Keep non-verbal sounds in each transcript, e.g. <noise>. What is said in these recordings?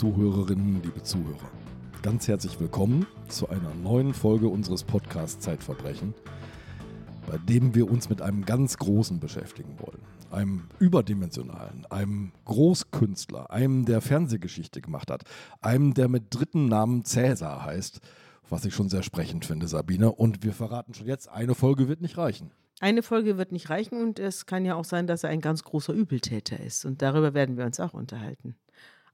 Zuhörerinnen, liebe Zuhörer. Ganz herzlich willkommen zu einer neuen Folge unseres Podcasts Zeitverbrechen, bei dem wir uns mit einem ganz Großen beschäftigen wollen. Einem überdimensionalen, einem Großkünstler, einem, der Fernsehgeschichte gemacht hat, einem, der mit dritten Namen Cäsar heißt, was ich schon sehr sprechend finde, Sabine. Und wir verraten schon jetzt, eine Folge wird nicht reichen. Eine Folge wird nicht reichen und es kann ja auch sein, dass er ein ganz großer Übeltäter ist. Und darüber werden wir uns auch unterhalten.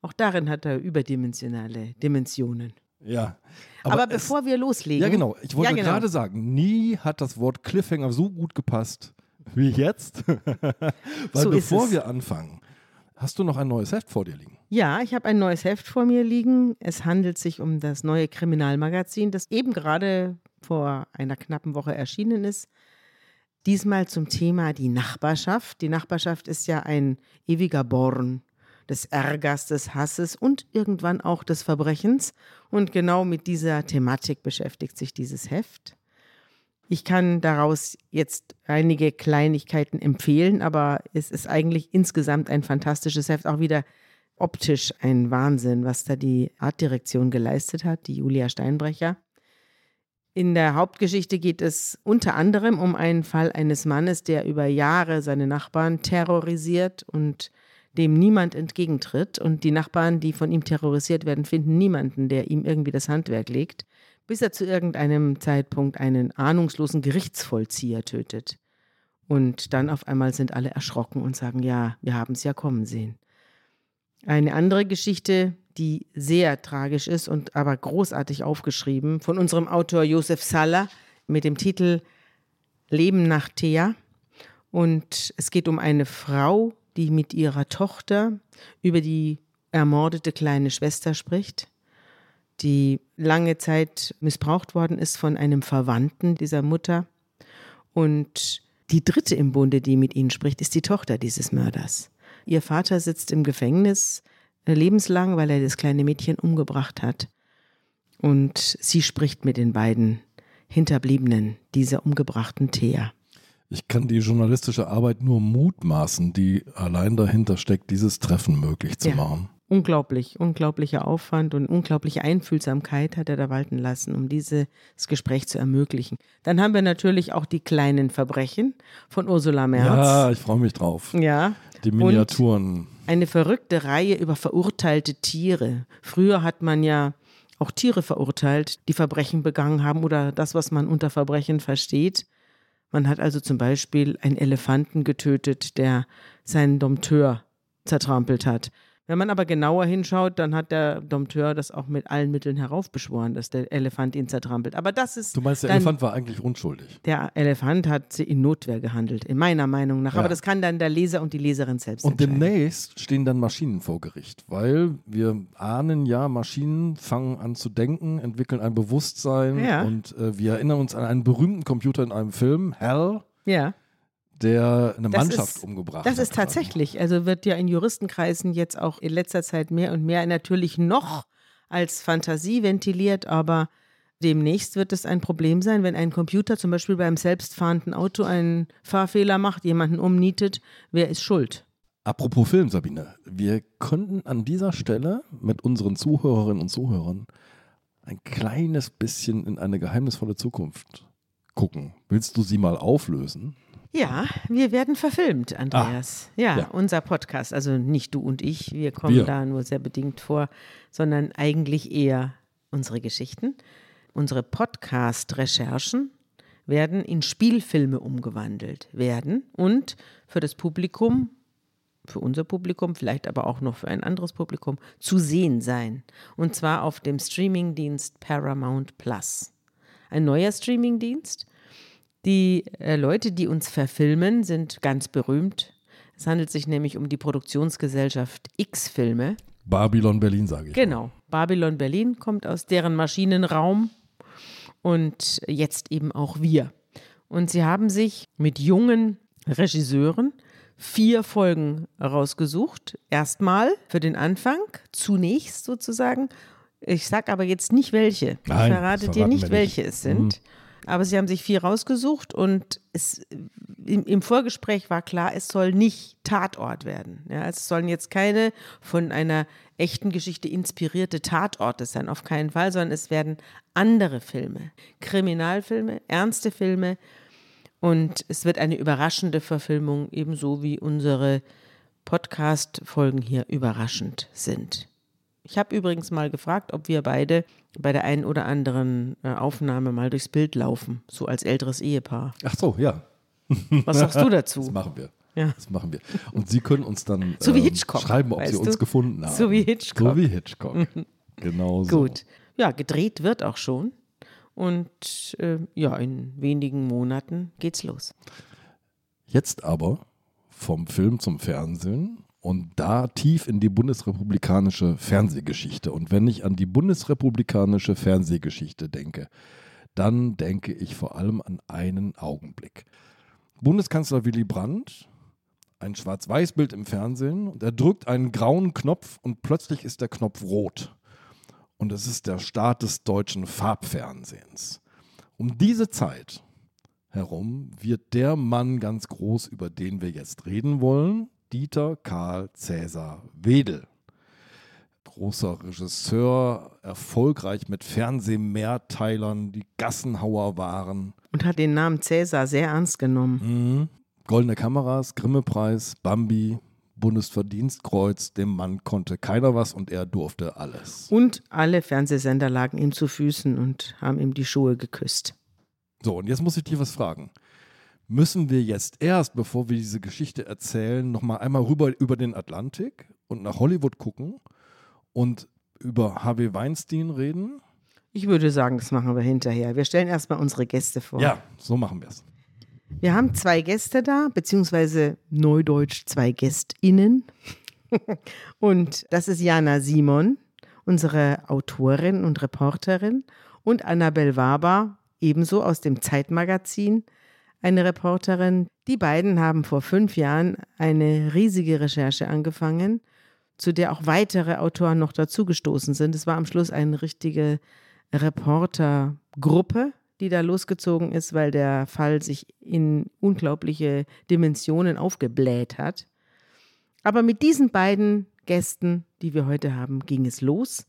Auch darin hat er überdimensionale Dimensionen. Ja. Aber, aber bevor wir loslegen. Ja, genau. Ich wollte ja, genau. gerade sagen, nie hat das Wort Cliffhanger so gut gepasst wie jetzt. <laughs> Weil so bevor wir anfangen, hast du noch ein neues Heft vor dir liegen? Ja, ich habe ein neues Heft vor mir liegen. Es handelt sich um das neue Kriminalmagazin, das eben gerade vor einer knappen Woche erschienen ist. Diesmal zum Thema die Nachbarschaft. Die Nachbarschaft ist ja ein ewiger Born des Ärgers, des Hasses und irgendwann auch des Verbrechens. Und genau mit dieser Thematik beschäftigt sich dieses Heft. Ich kann daraus jetzt einige Kleinigkeiten empfehlen, aber es ist eigentlich insgesamt ein fantastisches Heft, auch wieder optisch ein Wahnsinn, was da die Artdirektion geleistet hat, die Julia Steinbrecher. In der Hauptgeschichte geht es unter anderem um einen Fall eines Mannes, der über Jahre seine Nachbarn terrorisiert und dem niemand entgegentritt. Und die Nachbarn, die von ihm terrorisiert werden, finden niemanden, der ihm irgendwie das Handwerk legt, bis er zu irgendeinem Zeitpunkt einen ahnungslosen Gerichtsvollzieher tötet. Und dann auf einmal sind alle erschrocken und sagen, ja, wir haben es ja kommen sehen. Eine andere Geschichte, die sehr tragisch ist und aber großartig aufgeschrieben, von unserem Autor Josef Saller mit dem Titel Leben nach Thea. Und es geht um eine Frau, die mit ihrer Tochter über die ermordete kleine Schwester spricht, die lange Zeit missbraucht worden ist von einem Verwandten dieser Mutter. Und die dritte im Bunde, die mit ihnen spricht, ist die Tochter dieses Mörders. Ihr Vater sitzt im Gefängnis lebenslang, weil er das kleine Mädchen umgebracht hat. Und sie spricht mit den beiden Hinterbliebenen dieser umgebrachten Thea. Ich kann die journalistische Arbeit nur mutmaßen, die allein dahinter steckt, dieses Treffen möglich zu ja. machen. Unglaublich, unglaublicher Aufwand und unglaubliche Einfühlsamkeit hat er da walten lassen, um dieses Gespräch zu ermöglichen. Dann haben wir natürlich auch die kleinen Verbrechen von Ursula Merz. Ja, ich freue mich drauf. Ja. Die Miniaturen. Und eine verrückte Reihe über verurteilte Tiere. Früher hat man ja auch Tiere verurteilt, die Verbrechen begangen haben oder das, was man unter Verbrechen versteht. Man hat also zum Beispiel einen Elefanten getötet, der seinen Dompteur zertrampelt hat. Wenn man aber genauer hinschaut, dann hat der Dompteur das auch mit allen Mitteln heraufbeschworen, dass der Elefant ihn zertrampelt. Aber das ist. Du meinst, der Elefant war eigentlich unschuldig? Der Elefant hat in Notwehr gehandelt, in meiner Meinung nach. Ja. Aber das kann dann der Leser und die Leserin selbst Und demnächst stehen dann Maschinen vor Gericht, weil wir ahnen ja, Maschinen fangen an zu denken, entwickeln ein Bewusstsein ja. und äh, wir erinnern uns an einen berühmten Computer in einem Film, Hell. Ja der eine das Mannschaft ist, umgebracht das hat. Das ist tatsächlich, also wird ja in Juristenkreisen jetzt auch in letzter Zeit mehr und mehr natürlich noch als Fantasie ventiliert, aber demnächst wird es ein Problem sein, wenn ein Computer zum Beispiel beim selbstfahrenden Auto einen Fahrfehler macht, jemanden umnietet, wer ist schuld? Apropos Film, Sabine, wir könnten an dieser Stelle mit unseren Zuhörerinnen und Zuhörern ein kleines bisschen in eine geheimnisvolle Zukunft gucken. Willst du sie mal auflösen? Ja, wir werden verfilmt, Andreas. Ah, ja, ja, unser Podcast. Also nicht du und ich, wir kommen wir. da nur sehr bedingt vor, sondern eigentlich eher unsere Geschichten. Unsere Podcast-Recherchen werden in Spielfilme umgewandelt werden und für das Publikum, für unser Publikum, vielleicht aber auch noch für ein anderes Publikum, zu sehen sein. Und zwar auf dem Streamingdienst Paramount Plus. Ein neuer Streamingdienst die äh, Leute, die uns verfilmen, sind ganz berühmt. Es handelt sich nämlich um die Produktionsgesellschaft X-Filme. Babylon Berlin, sage ich. Genau. Babylon Berlin kommt aus deren Maschinenraum und jetzt eben auch wir. Und sie haben sich mit jungen Regisseuren vier Folgen rausgesucht. Erstmal für den Anfang, zunächst sozusagen. Ich sage aber jetzt nicht welche. Nein, ich verrate dir nicht, welche es sind. Mhm. Aber sie haben sich vier rausgesucht und es, im, im Vorgespräch war klar, es soll nicht Tatort werden. Ja, es sollen jetzt keine von einer echten Geschichte inspirierte Tatorte sein, auf keinen Fall, sondern es werden andere Filme, Kriminalfilme, ernste Filme und es wird eine überraschende Verfilmung, ebenso wie unsere Podcast-Folgen hier überraschend sind. Ich habe übrigens mal gefragt, ob wir beide bei der einen oder anderen äh, Aufnahme mal durchs Bild laufen, so als älteres Ehepaar. Ach so, ja. Was sagst du dazu? Das machen wir. Ja. Das machen wir. Und Sie können uns dann So wie ähm, schreiben, ob Sie weißt uns du? gefunden haben. So wie Hitchcock. So wie Hitchcock. <laughs> genau so. Gut. Ja, gedreht wird auch schon. Und äh, ja, in wenigen Monaten geht's los. Jetzt aber vom Film zum Fernsehen und da tief in die bundesrepublikanische Fernsehgeschichte. Und wenn ich an die bundesrepublikanische Fernsehgeschichte denke, dann denke ich vor allem an einen Augenblick. Bundeskanzler Willy Brandt, ein Schwarz-Weiß-Bild im Fernsehen, und er drückt einen grauen Knopf und plötzlich ist der Knopf rot. Und es ist der Start des deutschen Farbfernsehens. Um diese Zeit herum wird der Mann ganz groß, über den wir jetzt reden wollen, Dieter Karl Cäsar Wedel. Großer Regisseur, erfolgreich mit Fernsehmehrteilern, die Gassenhauer waren. Und hat den Namen Cäsar sehr ernst genommen. Mhm. Goldene Kameras, Grimme-Preis, Bambi, Bundesverdienstkreuz. Dem Mann konnte keiner was und er durfte alles. Und alle Fernsehsender lagen ihm zu Füßen und haben ihm die Schuhe geküsst. So, und jetzt muss ich dich was fragen. Müssen wir jetzt erst, bevor wir diese Geschichte erzählen, nochmal einmal rüber über den Atlantik und nach Hollywood gucken und über Harvey Weinstein reden? Ich würde sagen, das machen wir hinterher. Wir stellen erstmal unsere Gäste vor. Ja, so machen wir es. Wir haben zwei Gäste da, beziehungsweise neudeutsch zwei GästInnen. <laughs> und das ist Jana Simon, unsere Autorin und Reporterin, und Annabel Waber, ebenso aus dem Zeitmagazin, eine Reporterin. Die beiden haben vor fünf Jahren eine riesige Recherche angefangen, zu der auch weitere Autoren noch dazugestoßen sind. Es war am Schluss eine richtige Reportergruppe, die da losgezogen ist, weil der Fall sich in unglaubliche Dimensionen aufgebläht hat. Aber mit diesen beiden Gästen, die wir heute haben, ging es los.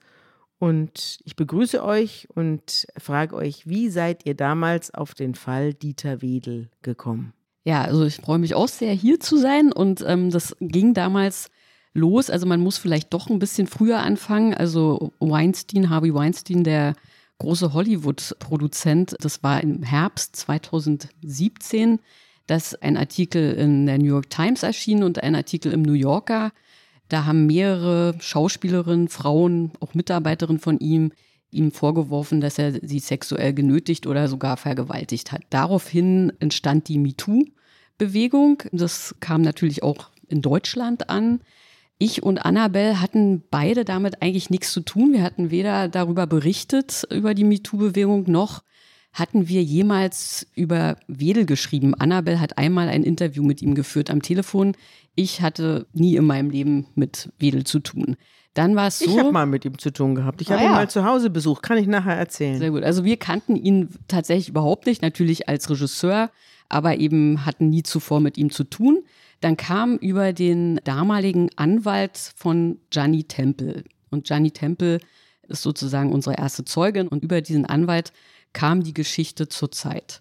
Und ich begrüße euch und frage euch, wie seid ihr damals auf den Fall Dieter Wedel gekommen? Ja, also ich freue mich auch sehr, hier zu sein. Und ähm, das ging damals los. Also man muss vielleicht doch ein bisschen früher anfangen. Also Weinstein, Harvey Weinstein, der große Hollywood-Produzent, das war im Herbst 2017, dass ein Artikel in der New York Times erschien und ein Artikel im New Yorker. Da haben mehrere Schauspielerinnen, Frauen, auch Mitarbeiterinnen von ihm, ihm vorgeworfen, dass er sie sexuell genötigt oder sogar vergewaltigt hat. Daraufhin entstand die MeToo-Bewegung. Das kam natürlich auch in Deutschland an. Ich und Annabelle hatten beide damit eigentlich nichts zu tun. Wir hatten weder darüber berichtet, über die MeToo-Bewegung, noch hatten wir jemals über Wedel geschrieben. Annabelle hat einmal ein Interview mit ihm geführt am Telefon. Ich hatte nie in meinem Leben mit Wedel zu tun. Dann war es so. Ich habe mal mit ihm zu tun gehabt. Ich Ah, habe ihn ja. mal zu Hause besucht. Kann ich nachher erzählen. Sehr gut. Also wir kannten ihn tatsächlich überhaupt nicht, natürlich als Regisseur, aber eben hatten nie zuvor mit ihm zu tun. Dann kam über den damaligen Anwalt von Gianni Temple. Und Gianni Temple ist sozusagen unsere erste Zeugin. Und über diesen Anwalt kam die Geschichte zur Zeit.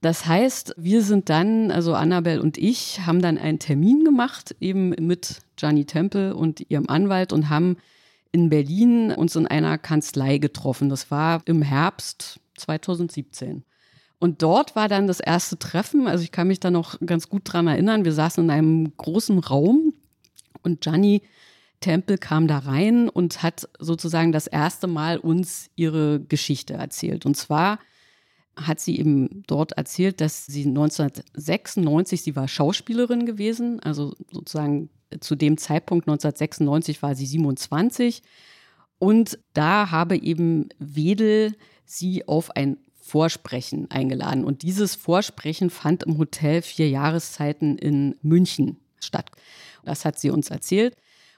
Das heißt, wir sind dann, also Annabelle und ich, haben dann einen Termin gemacht, eben mit Gianni Temple und ihrem Anwalt und haben in Berlin uns in einer Kanzlei getroffen. Das war im Herbst 2017. Und dort war dann das erste Treffen. Also ich kann mich da noch ganz gut dran erinnern. Wir saßen in einem großen Raum und Gianni Temple kam da rein und hat sozusagen das erste Mal uns ihre Geschichte erzählt. Und zwar hat sie eben dort erzählt, dass sie 1996, sie war Schauspielerin gewesen, also sozusagen zu dem Zeitpunkt 1996 war sie 27 und da habe eben Wedel sie auf ein Vorsprechen eingeladen und dieses Vorsprechen fand im Hotel Vier Jahreszeiten in München statt. Das hat sie uns erzählt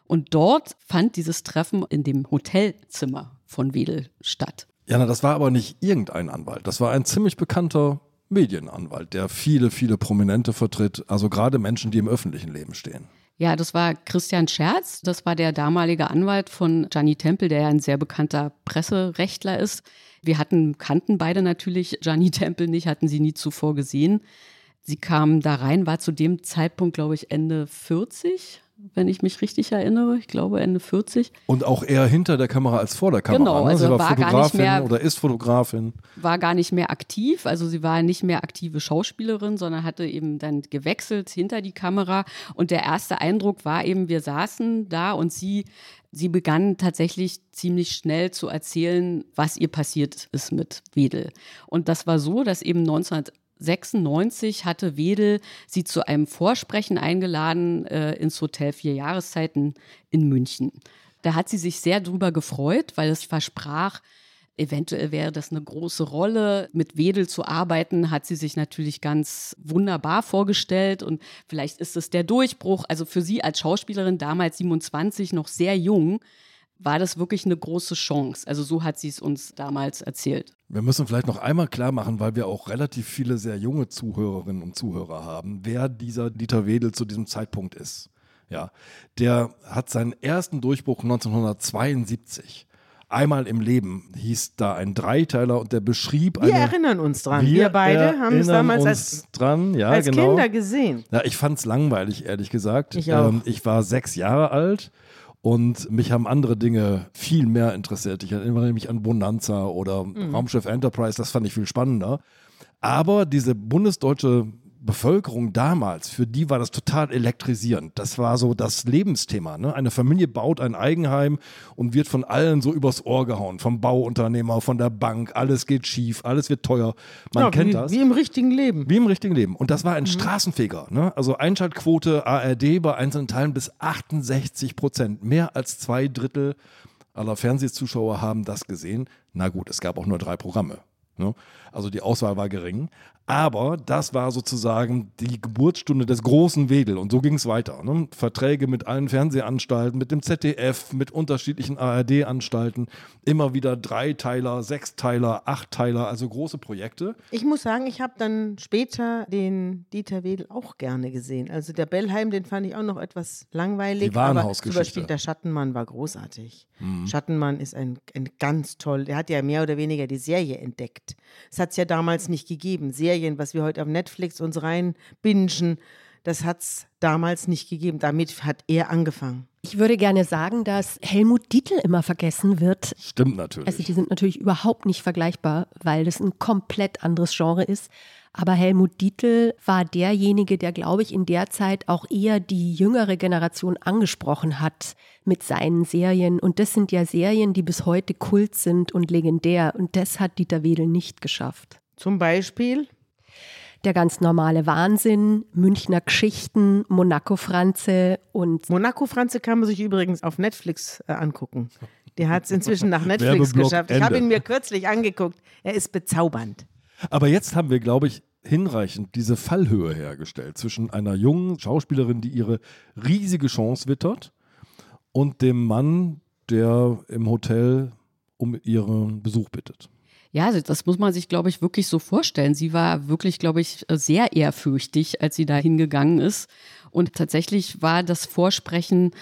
und dort fand dieses Treffen in dem Hotelzimmer von Wedel statt. Ja, na, das war aber nicht irgendein Anwalt. Das war ein ziemlich bekannter Medienanwalt, der viele, viele Prominente vertritt, also gerade Menschen, die im öffentlichen Leben stehen. Ja, das war Christian Scherz. Das war der damalige Anwalt von Gianni Temple, der ja ein sehr bekannter Presserechtler ist. Wir hatten, kannten beide natürlich Gianni Temple nicht, hatten sie nie zuvor gesehen. Sie kam da rein, war zu dem Zeitpunkt, glaube ich, Ende 40, wenn ich mich richtig erinnere. Ich glaube Ende 40. Und auch eher hinter der Kamera als vor der Kamera. Genau, ne? also sie war, war gar Fotografin nicht mehr- oder ist Fotografin. War gar nicht mehr aktiv, also sie war nicht mehr aktive Schauspielerin, sondern hatte eben dann gewechselt hinter die Kamera. Und der erste Eindruck war eben, wir saßen da und sie, sie begann tatsächlich ziemlich schnell zu erzählen, was ihr passiert ist mit Wedel. Und das war so, dass eben 1996 hatte Wedel sie zu einem Vorsprechen eingeladen äh, ins Hotel Vier Jahreszeiten in München. Da hat sie sich sehr drüber gefreut, weil es versprach, eventuell wäre das eine große Rolle. Mit Wedel zu arbeiten, hat sie sich natürlich ganz wunderbar vorgestellt und vielleicht ist es der Durchbruch. Also für sie als Schauspielerin, damals 27, noch sehr jung, war das wirklich eine große Chance. Also so hat sie es uns damals erzählt. Wir müssen vielleicht noch einmal klar machen, weil wir auch relativ viele sehr junge Zuhörerinnen und Zuhörer haben, wer dieser Dieter Wedel zu diesem Zeitpunkt ist. Ja, der hat seinen ersten Durchbruch 1972. Einmal im Leben hieß da ein Dreiteiler und der beschrieb Wir eine. erinnern uns dran. Wir, beide haben es damals uns als, dran, ja, als genau. Kinder gesehen. Ja, ich fand es langweilig, ehrlich gesagt. Ich auch. Ähm, ich war sechs Jahre alt und mich haben andere Dinge viel mehr interessiert. Ich erinnere mich an Bonanza oder Mhm. Raumschiff Enterprise, das fand ich viel spannender. Aber diese bundesdeutsche Bevölkerung damals, für die war das total elektrisierend. Das war so das Lebensthema. Ne? Eine Familie baut ein Eigenheim und wird von allen so übers Ohr gehauen. Vom Bauunternehmer, von der Bank. Alles geht schief, alles wird teuer. Man ja, kennt wie, das. Wie im richtigen Leben. Wie im richtigen Leben. Und das war Mhm. ein Straßenfeger. Ne? Also Einschaltquote ARD bei einzelnen Teilen bis 68 Prozent. Mehr als zwei Drittel aller Fernsehzuschauer haben das gesehen. Na gut, es gab auch nur drei Programme. Ne? Also die Auswahl war gering. Aber das war sozusagen die Geburtsstunde des großen Wedel. Und so ging es weiter. Ne? Verträge mit allen Fernsehanstalten, mit dem ZDF, mit unterschiedlichen ARD-Anstalten. Immer wieder Dreiteiler, Sechsteiler, Achtteiler, also große Projekte. Ich muss sagen, ich habe dann später den Dieter Wedel auch gerne gesehen. Also der Bellheim, den fand ich auch noch etwas langweilig. Die aber zum Warenhausgeschichte. Beispiel der Schattenmann war großartig. Schattenmann ist ein, ein ganz toll, der hat ja mehr oder weniger die Serie entdeckt. Es hat es ja damals nicht gegeben. Serien, was wir heute auf Netflix uns reinbingen, das hat es damals nicht gegeben. Damit hat er angefangen. Ich würde gerne sagen, dass Helmut Dietl immer vergessen wird. Stimmt natürlich. Also die sind natürlich überhaupt nicht vergleichbar, weil das ein komplett anderes Genre ist. Aber Helmut Dietl war derjenige, der, glaube ich, in der Zeit auch eher die jüngere Generation angesprochen hat mit seinen Serien. Und das sind ja Serien, die bis heute Kult sind und legendär. Und das hat Dieter Wedel nicht geschafft. Zum Beispiel Der ganz normale Wahnsinn, Münchner Geschichten, Monaco Franze und Monaco Franze kann man sich übrigens auf Netflix äh, angucken. Der hat es inzwischen nach <laughs> Netflix geschafft. Ich habe ihn mir kürzlich angeguckt. Er ist bezaubernd. Aber jetzt haben wir, glaube ich, hinreichend diese Fallhöhe hergestellt zwischen einer jungen Schauspielerin, die ihre riesige Chance wittert, und dem Mann, der im Hotel um ihren Besuch bittet. Ja, also das muss man sich, glaube ich, wirklich so vorstellen. Sie war wirklich, glaube ich, sehr ehrfürchtig, als sie da hingegangen ist. Und tatsächlich war das Vorsprechen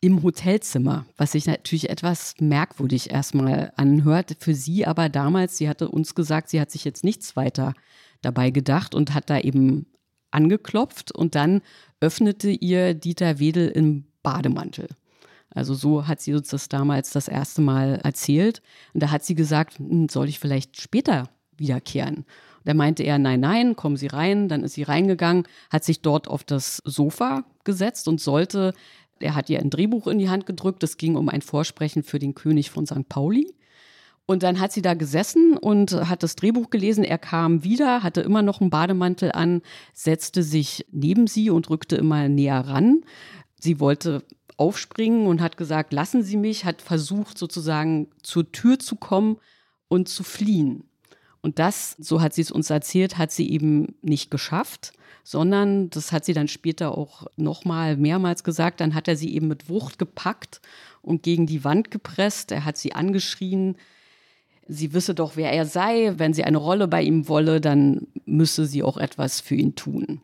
im Hotelzimmer, was sich natürlich etwas merkwürdig erstmal anhört. Für sie aber damals, sie hatte uns gesagt, sie hat sich jetzt nichts weiter dabei gedacht und hat da eben angeklopft und dann öffnete ihr Dieter Wedel im Bademantel. Also so hat sie uns das damals das erste Mal erzählt. Und da hat sie gesagt, "Hm, soll ich vielleicht später wiederkehren? Da meinte er, nein, nein, kommen Sie rein. Dann ist sie reingegangen, hat sich dort auf das Sofa gesetzt und sollte, er hat ihr ein Drehbuch in die Hand gedrückt. Es ging um ein Vorsprechen für den König von St. Pauli. Und dann hat sie da gesessen und hat das Drehbuch gelesen. Er kam wieder, hatte immer noch einen Bademantel an, setzte sich neben sie und rückte immer näher ran. Sie wollte aufspringen und hat gesagt, lassen Sie mich, hat versucht sozusagen zur Tür zu kommen und zu fliehen. Und das, so hat sie es uns erzählt, hat sie eben nicht geschafft, sondern das hat sie dann später auch nochmal mehrmals gesagt. Dann hat er sie eben mit Wucht gepackt und gegen die Wand gepresst. Er hat sie angeschrien. sie wisse doch, wer er sei. Wenn sie eine Rolle bei ihm wolle, dann müsse sie auch etwas für ihn tun.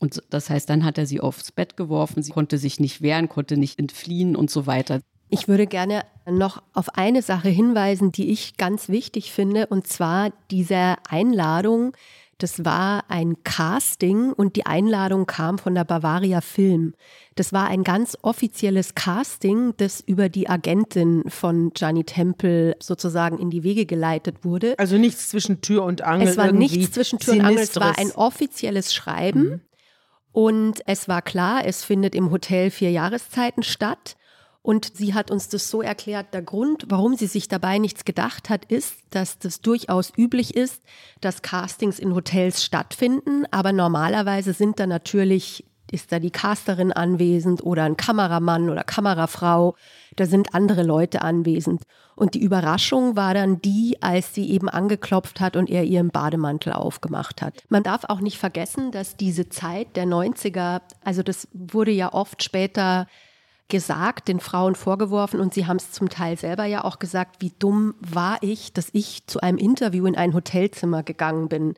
Und das heißt, dann hat er sie aufs Bett geworfen, sie konnte sich nicht wehren, konnte nicht entfliehen und so weiter. Ich würde gerne noch auf eine Sache hinweisen, die ich ganz wichtig finde, und zwar diese Einladung. Das war ein Casting und die Einladung kam von der Bavaria Film. Das war ein ganz offizielles Casting, das über die Agentin von Gianni Temple sozusagen in die Wege geleitet wurde. Also nichts zwischen Tür und Angel. Es war nichts zwischen Tür und Angel, es war ein offizielles Schreiben. Mhm. Und es war klar, es findet im Hotel vier Jahreszeiten statt. Und sie hat uns das so erklärt, der Grund, warum sie sich dabei nichts gedacht hat, ist, dass das durchaus üblich ist, dass Castings in Hotels stattfinden, aber normalerweise sind da natürlich ist da die Casterin anwesend oder ein Kameramann oder Kamerafrau. Da sind andere Leute anwesend. Und die Überraschung war dann die, als sie eben angeklopft hat und er ihren Bademantel aufgemacht hat. Man darf auch nicht vergessen, dass diese Zeit der 90er, also das wurde ja oft später gesagt, den Frauen vorgeworfen und sie haben es zum Teil selber ja auch gesagt, wie dumm war ich, dass ich zu einem Interview in ein Hotelzimmer gegangen bin,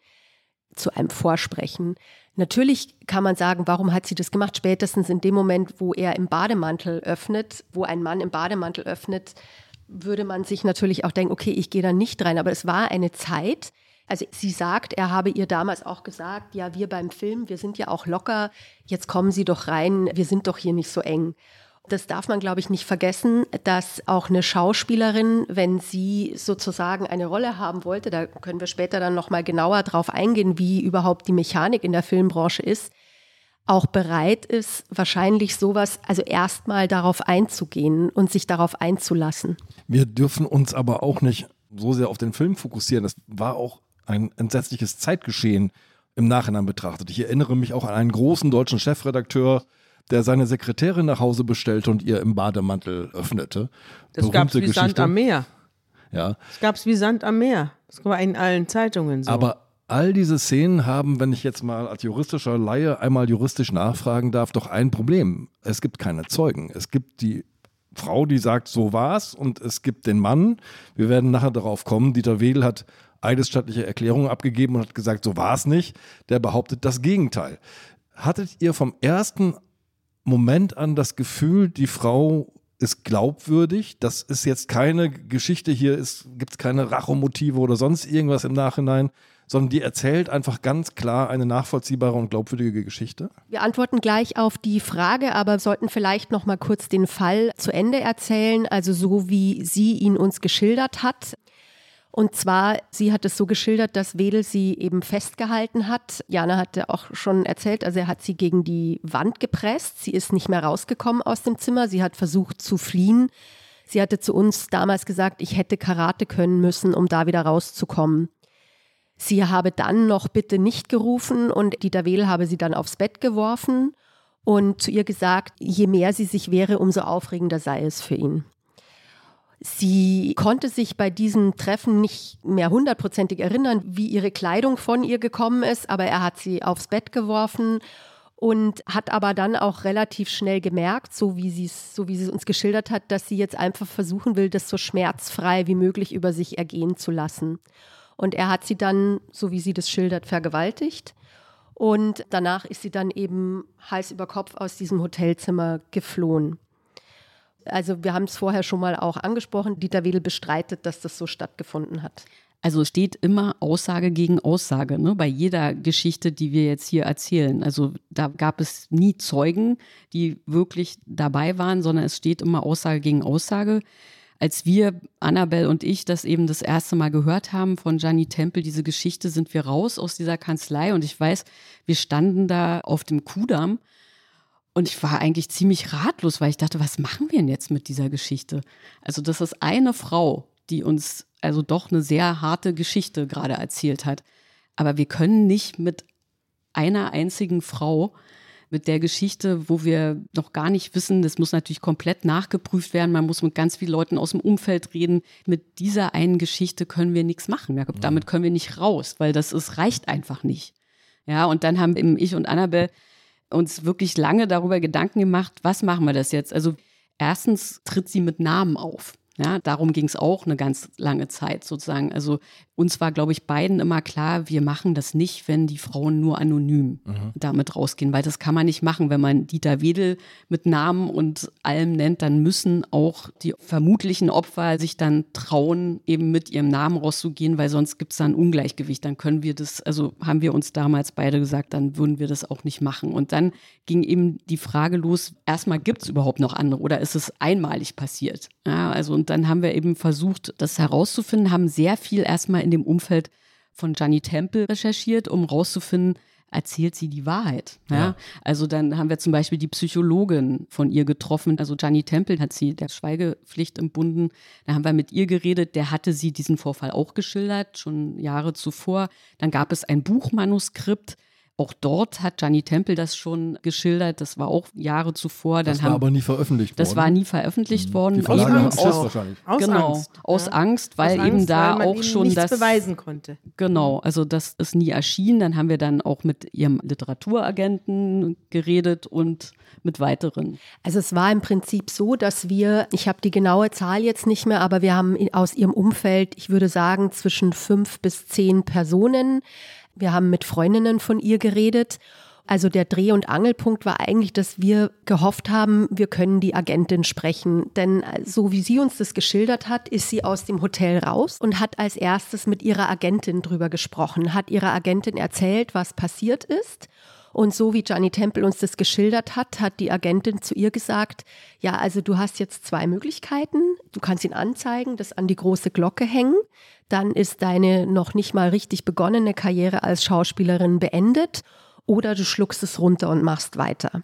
zu einem Vorsprechen. Natürlich kann man sagen, warum hat sie das gemacht? Spätestens in dem Moment, wo er im Bademantel öffnet, wo ein Mann im Bademantel öffnet, würde man sich natürlich auch denken, okay, ich gehe da nicht rein. Aber es war eine Zeit, also sie sagt, er habe ihr damals auch gesagt, ja, wir beim Film, wir sind ja auch locker, jetzt kommen Sie doch rein, wir sind doch hier nicht so eng. Das darf man, glaube ich, nicht vergessen, dass auch eine Schauspielerin, wenn sie sozusagen eine Rolle haben wollte, da können wir später dann noch mal genauer drauf eingehen, wie überhaupt die Mechanik in der Filmbranche ist, auch bereit ist, wahrscheinlich sowas, also erstmal darauf einzugehen und sich darauf einzulassen. Wir dürfen uns aber auch nicht so sehr auf den Film fokussieren. Das war auch ein entsetzliches Zeitgeschehen im Nachhinein betrachtet. Ich erinnere mich auch an einen großen deutschen Chefredakteur, der seine Sekretärin nach Hause bestellte und ihr im Bademantel öffnete. Das gab es wie Geschichte. Sand am Meer. Ja. Das gab es wie Sand am Meer. Das war in allen Zeitungen so. Aber all diese Szenen haben, wenn ich jetzt mal als juristischer Laie einmal juristisch nachfragen darf, doch ein Problem. Es gibt keine Zeugen. Es gibt die Frau, die sagt, so war's, und es gibt den Mann. Wir werden nachher darauf kommen. Dieter Wedel hat eidesstattliche Erklärungen abgegeben und hat gesagt, so war es nicht. Der behauptet das Gegenteil. Hattet ihr vom ersten Moment an das Gefühl, die Frau ist glaubwürdig. Das ist jetzt keine Geschichte, hier gibt es keine Rachomotive oder sonst irgendwas im Nachhinein, sondern die erzählt einfach ganz klar eine nachvollziehbare und glaubwürdige Geschichte. Wir antworten gleich auf die Frage, aber sollten vielleicht noch mal kurz den Fall zu Ende erzählen, also so wie sie ihn uns geschildert hat. Und zwar, sie hat es so geschildert, dass Wedel sie eben festgehalten hat. Jana hatte auch schon erzählt, also er hat sie gegen die Wand gepresst. Sie ist nicht mehr rausgekommen aus dem Zimmer. Sie hat versucht zu fliehen. Sie hatte zu uns damals gesagt, ich hätte Karate können müssen, um da wieder rauszukommen. Sie habe dann noch bitte nicht gerufen und Dieter Wedel habe sie dann aufs Bett geworfen und zu ihr gesagt, je mehr sie sich wehre, umso aufregender sei es für ihn. Sie konnte sich bei diesem Treffen nicht mehr hundertprozentig erinnern, wie ihre Kleidung von ihr gekommen ist, aber er hat sie aufs Bett geworfen und hat aber dann auch relativ schnell gemerkt, so wie sie so es uns geschildert hat, dass sie jetzt einfach versuchen will, das so schmerzfrei wie möglich über sich ergehen zu lassen. Und er hat sie dann, so wie sie das schildert, vergewaltigt. Und danach ist sie dann eben heiß über Kopf aus diesem Hotelzimmer geflohen. Also wir haben es vorher schon mal auch angesprochen. Dieter Wedel bestreitet, dass das so stattgefunden hat. Also steht immer Aussage gegen Aussage, ne? bei jeder Geschichte, die wir jetzt hier erzählen. Also da gab es nie Zeugen, die wirklich dabei waren, sondern es steht immer Aussage gegen Aussage. Als wir, Annabelle und ich, das eben das erste Mal gehört haben von Gianni Tempel, diese Geschichte, sind wir raus aus dieser Kanzlei und ich weiß, wir standen da auf dem Kudamm und ich war eigentlich ziemlich ratlos, weil ich dachte, was machen wir denn jetzt mit dieser Geschichte? Also, das ist eine Frau, die uns also doch eine sehr harte Geschichte gerade erzählt hat. Aber wir können nicht mit einer einzigen Frau mit der Geschichte, wo wir noch gar nicht wissen, das muss natürlich komplett nachgeprüft werden, man muss mit ganz vielen Leuten aus dem Umfeld reden. Mit dieser einen Geschichte können wir nichts machen. Damit können wir nicht raus, weil das ist, reicht einfach nicht. Ja, und dann haben eben ich und Annabelle uns wirklich lange darüber Gedanken gemacht, was machen wir das jetzt? Also erstens tritt sie mit Namen auf. Ja, darum ging es auch eine ganz lange Zeit sozusagen. Also uns war, glaube ich, beiden immer klar, wir machen das nicht, wenn die Frauen nur anonym mhm. damit rausgehen, weil das kann man nicht machen. Wenn man Dieter Wedel mit Namen und allem nennt, dann müssen auch die vermutlichen Opfer sich dann trauen, eben mit ihrem Namen rauszugehen, weil sonst gibt es da ein Ungleichgewicht. Dann können wir das, also haben wir uns damals beide gesagt, dann würden wir das auch nicht machen. Und dann ging eben die Frage los, erstmal gibt es überhaupt noch andere oder ist es einmalig passiert? Ja, also und dann haben wir eben versucht, das herauszufinden, haben sehr viel erstmal in dem Umfeld von Gianni Temple recherchiert, um herauszufinden, erzählt sie die Wahrheit. Ja? ja? Also dann haben wir zum Beispiel die Psychologin von ihr getroffen. Also Gianni Temple hat sie der Schweigepflicht entbunden. Da haben wir mit ihr geredet. Der hatte sie diesen Vorfall auch geschildert, schon Jahre zuvor. Dann gab es ein Buchmanuskript auch dort hat Gianni Temple das schon geschildert. Das war auch Jahre zuvor. Dann das war haben, aber nie veröffentlicht das worden. Das war nie veröffentlicht mhm. worden. Die Verlage eben aus, aus, aus genau, Angst. aus ja. Angst, weil aus eben Angst, da weil auch schon das beweisen konnte. Genau, also das ist nie erschienen. Dann haben wir dann auch mit ihrem Literaturagenten geredet und mit weiteren. Also es war im Prinzip so, dass wir, ich habe die genaue Zahl jetzt nicht mehr, aber wir haben aus ihrem Umfeld, ich würde sagen, zwischen fünf bis zehn Personen wir haben mit Freundinnen von ihr geredet. Also der Dreh- und Angelpunkt war eigentlich, dass wir gehofft haben, wir können die Agentin sprechen. Denn äh, so wie sie uns das geschildert hat, ist sie aus dem Hotel raus und hat als erstes mit ihrer Agentin drüber gesprochen, hat ihrer Agentin erzählt, was passiert ist. Und so wie Gianni Temple uns das geschildert hat, hat die Agentin zu ihr gesagt, ja, also du hast jetzt zwei Möglichkeiten. Du kannst ihn anzeigen, das an die große Glocke hängen dann ist deine noch nicht mal richtig begonnene Karriere als Schauspielerin beendet oder du schluckst es runter und machst weiter.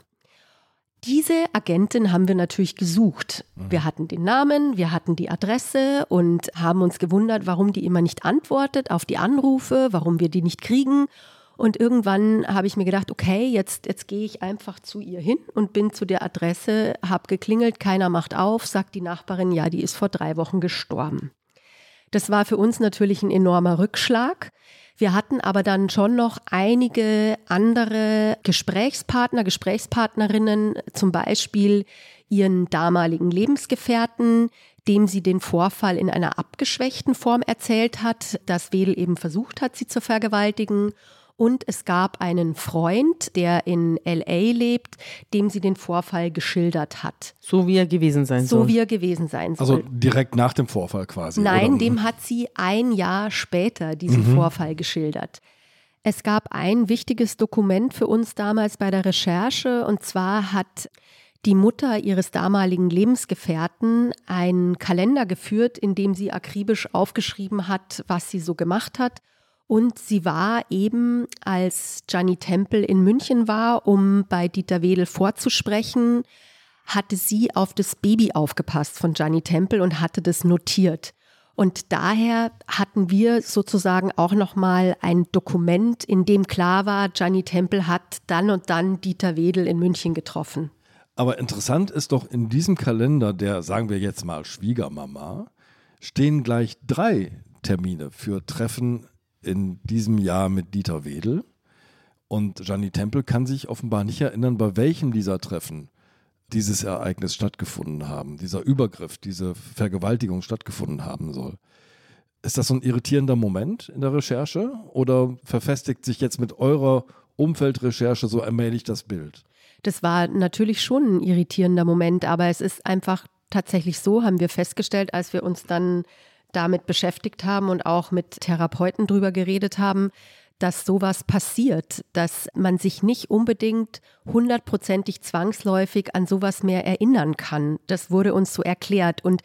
Diese Agentin haben wir natürlich gesucht. Mhm. Wir hatten den Namen, wir hatten die Adresse und haben uns gewundert, warum die immer nicht antwortet auf die Anrufe, warum wir die nicht kriegen. Und irgendwann habe ich mir gedacht, okay, jetzt, jetzt gehe ich einfach zu ihr hin und bin zu der Adresse, habe geklingelt, keiner macht auf, sagt die Nachbarin, ja, die ist vor drei Wochen gestorben. Das war für uns natürlich ein enormer Rückschlag. Wir hatten aber dann schon noch einige andere Gesprächspartner, Gesprächspartnerinnen, zum Beispiel ihren damaligen Lebensgefährten, dem sie den Vorfall in einer abgeschwächten Form erzählt hat, dass Wedel eben versucht hat, sie zu vergewaltigen und es gab einen Freund, der in LA lebt, dem sie den Vorfall geschildert hat. So wie er gewesen sein soll. So wie er gewesen sein also soll. Also direkt nach dem Vorfall quasi. Nein, oder? dem hat sie ein Jahr später diesen mhm. Vorfall geschildert. Es gab ein wichtiges Dokument für uns damals bei der Recherche und zwar hat die Mutter ihres damaligen Lebensgefährten einen Kalender geführt, in dem sie akribisch aufgeschrieben hat, was sie so gemacht hat und sie war eben, als Gianni Temple in München war, um bei Dieter Wedel vorzusprechen, hatte sie auf das Baby aufgepasst von Gianni Temple und hatte das notiert. Und daher hatten wir sozusagen auch nochmal ein Dokument, in dem klar war, Gianni Temple hat dann und dann Dieter Wedel in München getroffen. Aber interessant ist doch in diesem Kalender der, sagen wir jetzt mal, Schwiegermama, stehen gleich drei Termine für Treffen in diesem Jahr mit Dieter Wedel. Und Gianni Temple kann sich offenbar nicht erinnern, bei welchem dieser Treffen dieses Ereignis stattgefunden haben, dieser Übergriff, diese Vergewaltigung stattgefunden haben soll. Ist das so ein irritierender Moment in der Recherche oder verfestigt sich jetzt mit eurer Umfeldrecherche so allmählich das Bild? Das war natürlich schon ein irritierender Moment, aber es ist einfach tatsächlich so, haben wir festgestellt, als wir uns dann damit beschäftigt haben und auch mit Therapeuten drüber geredet haben, dass sowas passiert, dass man sich nicht unbedingt hundertprozentig zwangsläufig an sowas mehr erinnern kann. Das wurde uns so erklärt. Und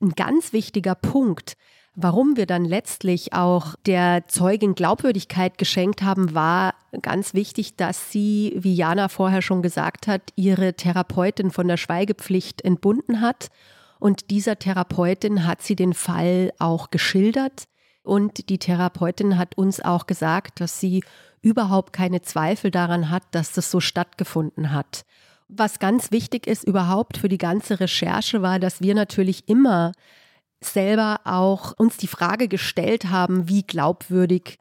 ein ganz wichtiger Punkt, warum wir dann letztlich auch der Zeugin Glaubwürdigkeit geschenkt haben, war ganz wichtig, dass sie, wie Jana vorher schon gesagt hat, ihre Therapeutin von der Schweigepflicht entbunden hat und dieser Therapeutin hat sie den Fall auch geschildert. Und die Therapeutin hat uns auch gesagt, dass sie überhaupt keine Zweifel daran hat, dass das so stattgefunden hat. Was ganz wichtig ist überhaupt für die ganze Recherche war, dass wir natürlich immer selber auch uns die Frage gestellt haben, wie glaubwürdig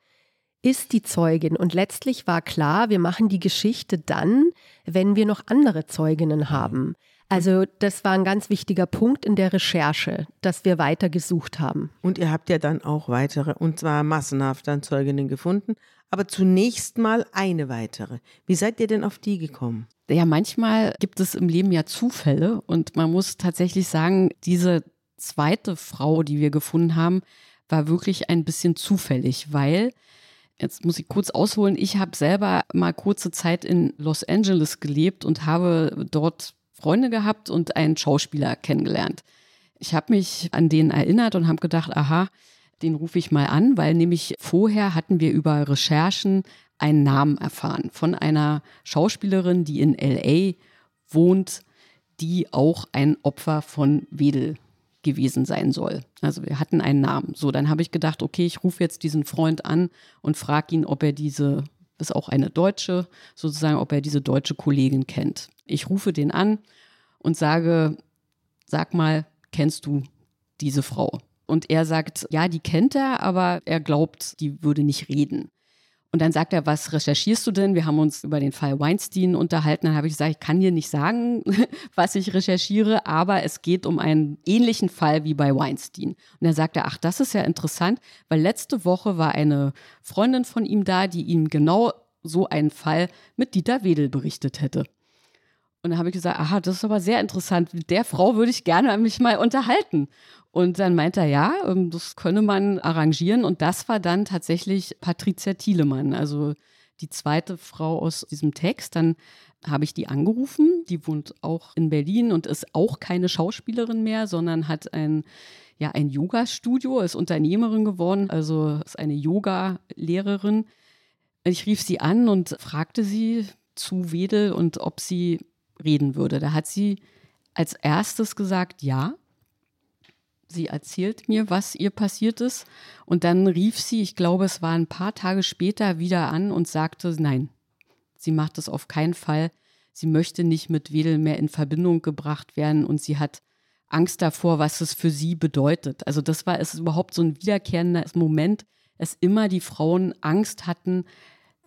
ist die Zeugin. Und letztlich war klar, wir machen die Geschichte dann, wenn wir noch andere Zeuginnen haben. Also das war ein ganz wichtiger Punkt in der Recherche, dass wir weiter gesucht haben. Und ihr habt ja dann auch weitere, und zwar massenhaft dann Zeuginnen gefunden, aber zunächst mal eine weitere. Wie seid ihr denn auf die gekommen? Ja, manchmal gibt es im Leben ja Zufälle und man muss tatsächlich sagen, diese zweite Frau, die wir gefunden haben, war wirklich ein bisschen zufällig, weil Jetzt muss ich kurz ausholen. Ich habe selber mal kurze Zeit in Los Angeles gelebt und habe dort Freunde gehabt und einen Schauspieler kennengelernt. Ich habe mich an den erinnert und habe gedacht, aha, den rufe ich mal an, weil nämlich vorher hatten wir über Recherchen einen Namen erfahren von einer Schauspielerin, die in LA wohnt, die auch ein Opfer von Wedel gewesen sein soll. Also wir hatten einen Namen. So, dann habe ich gedacht, okay, ich rufe jetzt diesen Freund an und frage ihn, ob er diese, ist auch eine Deutsche, sozusagen, ob er diese deutsche Kollegin kennt. Ich rufe den an und sage, sag mal, kennst du diese Frau? Und er sagt, ja, die kennt er, aber er glaubt, die würde nicht reden. Und dann sagt er, was recherchierst du denn? Wir haben uns über den Fall Weinstein unterhalten. Dann habe ich gesagt, ich kann dir nicht sagen, <laughs> was ich recherchiere, aber es geht um einen ähnlichen Fall wie bei Weinstein. Und dann sagt er, ach, das ist ja interessant, weil letzte Woche war eine Freundin von ihm da, die ihm genau so einen Fall mit Dieter Wedel berichtet hätte. Und dann habe ich gesagt, aha, das ist aber sehr interessant. Mit der Frau würde ich gerne mich mal unterhalten. Und dann meint er, ja, ähm, das könne man arrangieren. Und das war dann tatsächlich Patricia Thielemann, also die zweite Frau aus diesem Text. Dann habe ich die angerufen. Die wohnt auch in Berlin und ist auch keine Schauspielerin mehr, sondern hat ein, ja, ein Yoga-Studio, ist Unternehmerin geworden, also ist eine Yoga-Lehrerin. Ich rief sie an und fragte sie zu Wedel und ob sie reden würde. Da hat sie als erstes gesagt, ja. Sie erzählt mir, was ihr passiert ist. Und dann rief sie, ich glaube, es war ein paar Tage später, wieder an und sagte, nein, sie macht das auf keinen Fall. Sie möchte nicht mit Wedel mehr in Verbindung gebracht werden und sie hat Angst davor, was es für sie bedeutet. Also das war es überhaupt so ein wiederkehrender Moment, dass immer die Frauen Angst hatten,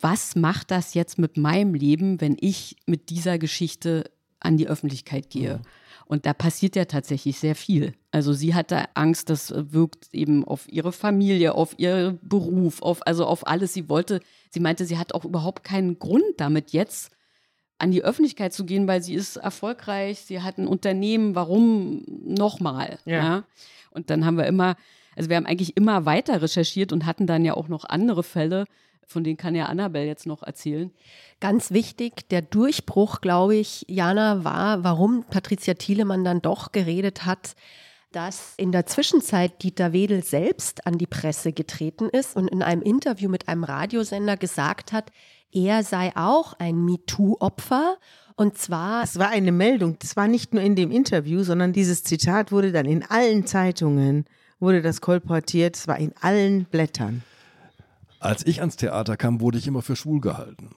was macht das jetzt mit meinem Leben, wenn ich mit dieser Geschichte an die Öffentlichkeit gehe? Mhm. Und da passiert ja tatsächlich sehr viel. Also sie hatte Angst, das wirkt eben auf ihre Familie, auf ihren Beruf, auf, also auf alles. Sie wollte, sie meinte, sie hat auch überhaupt keinen Grund damit jetzt an die Öffentlichkeit zu gehen, weil sie ist erfolgreich, sie hat ein Unternehmen, warum nochmal? Ja. ja. Und dann haben wir immer, also wir haben eigentlich immer weiter recherchiert und hatten dann ja auch noch andere Fälle, von denen kann ja Annabelle jetzt noch erzählen. Ganz wichtig, der Durchbruch, glaube ich, Jana, war, warum Patricia Thielemann dann doch geredet hat, dass in der Zwischenzeit Dieter Wedel selbst an die Presse getreten ist und in einem Interview mit einem Radiosender gesagt hat, er sei auch ein MeToo-Opfer. Und zwar. Es war eine Meldung. Das war nicht nur in dem Interview, sondern dieses Zitat wurde dann in allen Zeitungen, wurde das kolportiert. Es war in allen Blättern. Als ich ans Theater kam, wurde ich immer für schwul gehalten.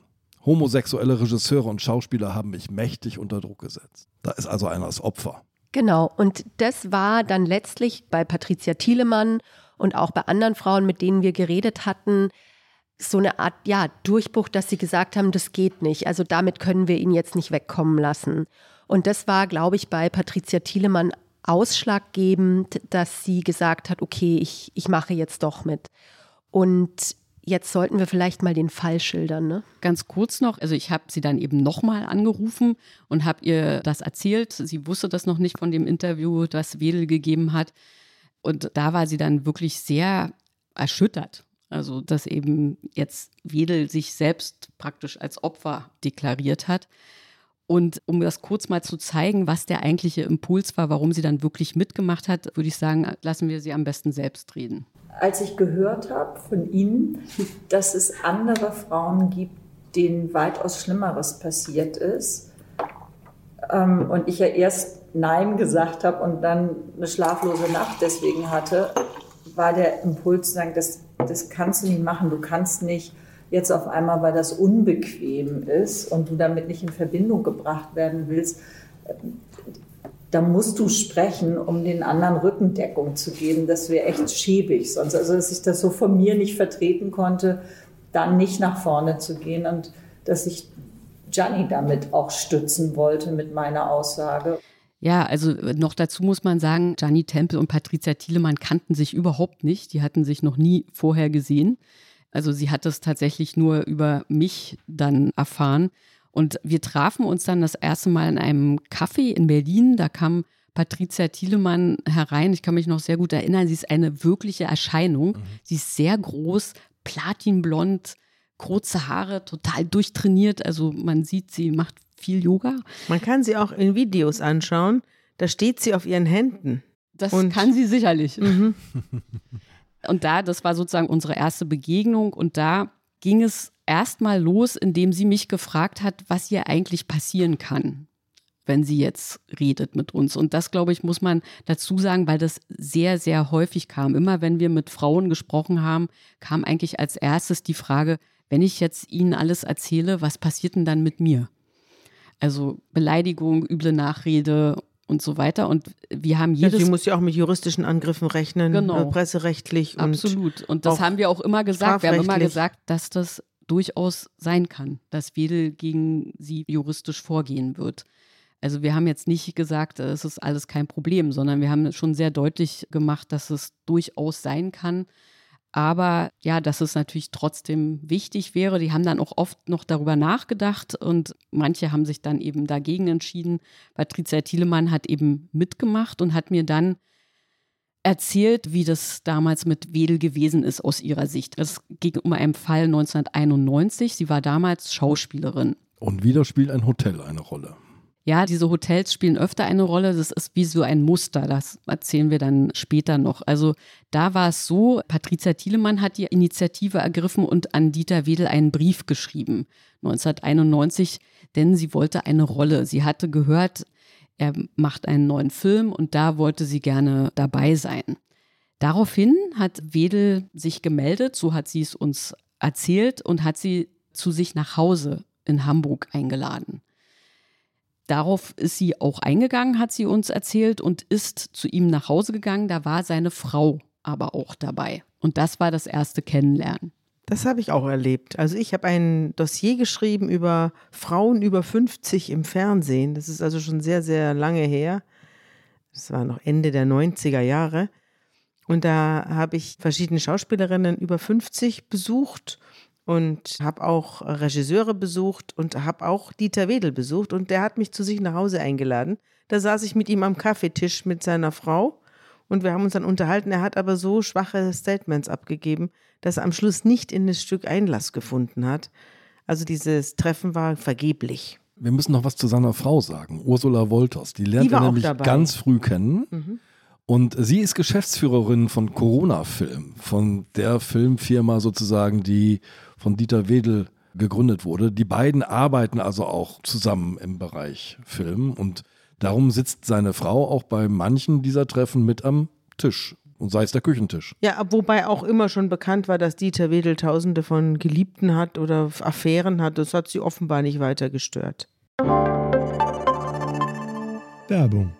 Homosexuelle Regisseure und Schauspieler haben mich mächtig unter Druck gesetzt. Da ist also einer das Opfer. Genau, und das war dann letztlich bei Patricia Thielemann und auch bei anderen Frauen, mit denen wir geredet hatten, so eine Art ja, Durchbruch, dass sie gesagt haben, das geht nicht. Also damit können wir ihn jetzt nicht wegkommen lassen. Und das war, glaube ich, bei Patricia Thielemann ausschlaggebend, dass sie gesagt hat, okay, ich, ich mache jetzt doch mit. Und Jetzt sollten wir vielleicht mal den Fall schildern. Ne? Ganz kurz noch, also ich habe sie dann eben nochmal angerufen und habe ihr das erzählt. Sie wusste das noch nicht von dem Interview, das Wedel gegeben hat. Und da war sie dann wirklich sehr erschüttert. Also, dass eben jetzt Wedel sich selbst praktisch als Opfer deklariert hat. Und um das kurz mal zu zeigen, was der eigentliche Impuls war, warum sie dann wirklich mitgemacht hat, würde ich sagen, lassen wir sie am besten selbst reden als ich gehört habe von Ihnen, dass es andere Frauen gibt, denen weitaus Schlimmeres passiert ist, ähm, und ich ja erst Nein gesagt habe und dann eine schlaflose Nacht deswegen hatte, war der Impuls zu sagen, das, das kannst du nicht machen. Du kannst nicht jetzt auf einmal, weil das unbequem ist und du damit nicht in Verbindung gebracht werden willst, da musst du sprechen, um den anderen Rückendeckung zu geben. Das wäre echt schäbig. Sonst, also, dass ich das so von mir nicht vertreten konnte, dann nicht nach vorne zu gehen und dass ich Gianni damit auch stützen wollte mit meiner Aussage. Ja, also noch dazu muss man sagen, Gianni Temple und Patricia Thielemann kannten sich überhaupt nicht. Die hatten sich noch nie vorher gesehen. Also sie hat es tatsächlich nur über mich dann erfahren. Und wir trafen uns dann das erste Mal in einem Café in Berlin. Da kam Patricia Thielemann herein. Ich kann mich noch sehr gut erinnern. Sie ist eine wirkliche Erscheinung. Mhm. Sie ist sehr groß, platinblond, kurze Haare, total durchtrainiert. Also man sieht, sie macht viel Yoga. Man kann sie auch in Videos anschauen. Da steht sie auf ihren Händen. Das und kann sie sicherlich. Mhm. <laughs> Und da, das war sozusagen unsere erste Begegnung und da ging es erstmal los, indem sie mich gefragt hat, was hier eigentlich passieren kann, wenn sie jetzt redet mit uns. Und das, glaube ich, muss man dazu sagen, weil das sehr, sehr häufig kam. Immer wenn wir mit Frauen gesprochen haben, kam eigentlich als erstes die Frage, wenn ich jetzt ihnen alles erzähle, was passiert denn dann mit mir? Also Beleidigung, üble Nachrede und so weiter. Und wir haben jedes. Ja, sie muss ja auch mit juristischen Angriffen rechnen, genau. äh, presserechtlich. Absolut. Und, und das haben wir auch immer gesagt. Wir haben immer gesagt, dass das durchaus sein kann, dass Wedel gegen sie juristisch vorgehen wird. Also wir haben jetzt nicht gesagt, es ist alles kein Problem, sondern wir haben schon sehr deutlich gemacht, dass es durchaus sein kann, aber ja, dass es natürlich trotzdem wichtig wäre. Die haben dann auch oft noch darüber nachgedacht und manche haben sich dann eben dagegen entschieden. Patricia Thielemann hat eben mitgemacht und hat mir dann erzählt, wie das damals mit Wedel gewesen ist aus ihrer Sicht. Es ging um einen Fall 1991. Sie war damals Schauspielerin. Und wieder spielt ein Hotel eine Rolle. Ja, diese Hotels spielen öfter eine Rolle. Das ist wie so ein Muster. Das erzählen wir dann später noch. Also da war es so, Patricia Thielemann hat die Initiative ergriffen und an Dieter Wedel einen Brief geschrieben, 1991, denn sie wollte eine Rolle. Sie hatte gehört, er macht einen neuen Film und da wollte sie gerne dabei sein. Daraufhin hat Wedel sich gemeldet, so hat sie es uns erzählt und hat sie zu sich nach Hause in Hamburg eingeladen. Darauf ist sie auch eingegangen, hat sie uns erzählt, und ist zu ihm nach Hause gegangen. Da war seine Frau aber auch dabei. Und das war das erste Kennenlernen. Das habe ich auch erlebt. Also ich habe ein Dossier geschrieben über Frauen über 50 im Fernsehen. Das ist also schon sehr, sehr lange her. Das war noch Ende der 90er Jahre. Und da habe ich verschiedene Schauspielerinnen über 50 besucht und habe auch Regisseure besucht und habe auch Dieter Wedel besucht und der hat mich zu sich nach Hause eingeladen. Da saß ich mit ihm am Kaffeetisch mit seiner Frau und wir haben uns dann unterhalten. Er hat aber so schwache Statements abgegeben, dass er am Schluss nicht in das Stück Einlass gefunden hat. Also dieses Treffen war vergeblich. Wir müssen noch was zu seiner Frau sagen, Ursula Wolters. Die lernt er nämlich ganz früh kennen. Mhm. Und sie ist Geschäftsführerin von Corona Film, von der Filmfirma sozusagen, die von Dieter Wedel gegründet wurde. Die beiden arbeiten also auch zusammen im Bereich Film und darum sitzt seine Frau auch bei manchen dieser Treffen mit am Tisch und sei es der Küchentisch. Ja, wobei auch immer schon bekannt war, dass Dieter Wedel tausende von Geliebten hat oder Affären hat. Das hat sie offenbar nicht weiter gestört. Werbung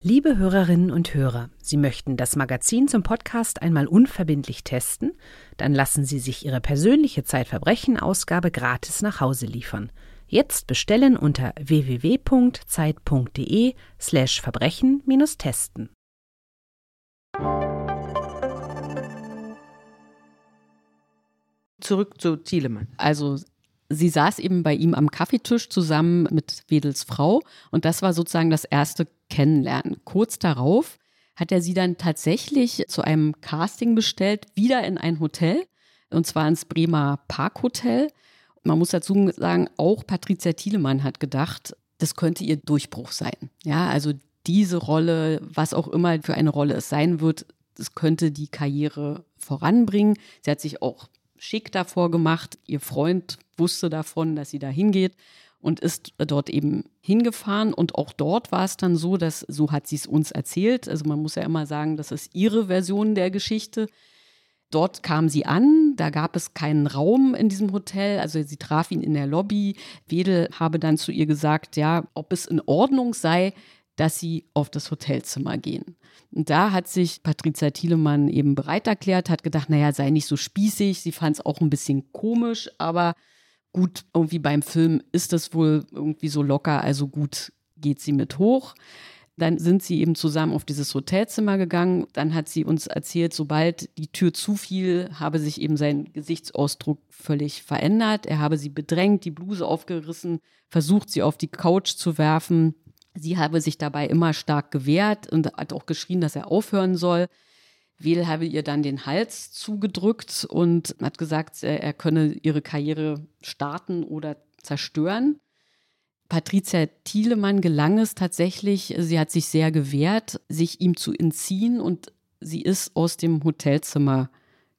Liebe Hörerinnen und Hörer, Sie möchten das Magazin zum Podcast einmal unverbindlich testen? Dann lassen Sie sich Ihre persönliche Zeitverbrechen-Ausgabe gratis nach Hause liefern. Jetzt bestellen unter www.zeit.de/slash Verbrechen-testen. Zurück zu Thielemann. Also sie saß eben bei ihm am Kaffeetisch zusammen mit Wedels Frau und das war sozusagen das erste Kennenlernen. Kurz darauf hat er sie dann tatsächlich zu einem Casting bestellt, wieder in ein Hotel und zwar ins Bremer Parkhotel. Man muss dazu sagen, auch Patricia Thielemann hat gedacht, das könnte ihr Durchbruch sein. Ja, also diese Rolle, was auch immer für eine Rolle es sein wird, das könnte die Karriere voranbringen. Sie hat sich auch schick davor gemacht. Ihr Freund wusste davon, dass sie da hingeht und ist dort eben hingefahren. Und auch dort war es dann so, dass, so hat sie es uns erzählt, also man muss ja immer sagen, das ist ihre Version der Geschichte. Dort kam sie an, da gab es keinen Raum in diesem Hotel, also sie traf ihn in der Lobby. Wedel habe dann zu ihr gesagt, ja, ob es in Ordnung sei, dass sie auf das Hotelzimmer gehen. Und da hat sich Patricia Thielemann eben bereit erklärt, hat gedacht, naja, sei nicht so spießig. Sie fand es auch ein bisschen komisch, aber gut, irgendwie beim Film ist das wohl irgendwie so locker, also gut, geht sie mit hoch. Dann sind sie eben zusammen auf dieses Hotelzimmer gegangen. Dann hat sie uns erzählt, sobald die Tür zufiel, habe sich eben sein Gesichtsausdruck völlig verändert. Er habe sie bedrängt, die Bluse aufgerissen, versucht, sie auf die Couch zu werfen. Sie habe sich dabei immer stark gewehrt und hat auch geschrien, dass er aufhören soll. Wedel habe ihr dann den Hals zugedrückt und hat gesagt, er könne ihre Karriere starten oder zerstören. Patricia Thielemann gelang es tatsächlich, sie hat sich sehr gewehrt, sich ihm zu entziehen und sie ist aus dem Hotelzimmer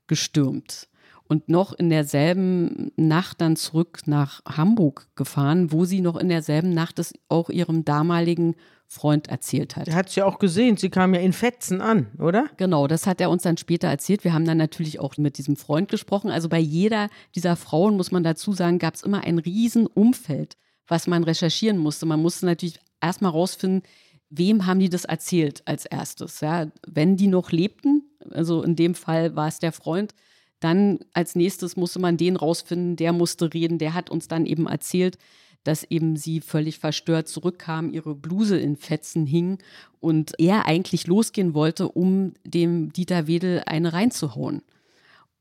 gestürmt und noch in derselben Nacht dann zurück nach Hamburg gefahren, wo sie noch in derselben Nacht es auch ihrem damaligen Freund erzählt hat. Er hat es ja auch gesehen, sie kam ja in Fetzen an, oder? Genau, das hat er uns dann später erzählt. Wir haben dann natürlich auch mit diesem Freund gesprochen. Also bei jeder dieser Frauen, muss man dazu sagen, gab es immer ein Riesenumfeld was man recherchieren musste. Man musste natürlich erstmal rausfinden, wem haben die das erzählt als erstes. Ja? Wenn die noch lebten, also in dem Fall war es der Freund, dann als nächstes musste man den rausfinden, der musste reden, der hat uns dann eben erzählt, dass eben sie völlig verstört zurückkam, ihre Bluse in Fetzen hing und er eigentlich losgehen wollte, um dem Dieter Wedel eine reinzuhauen.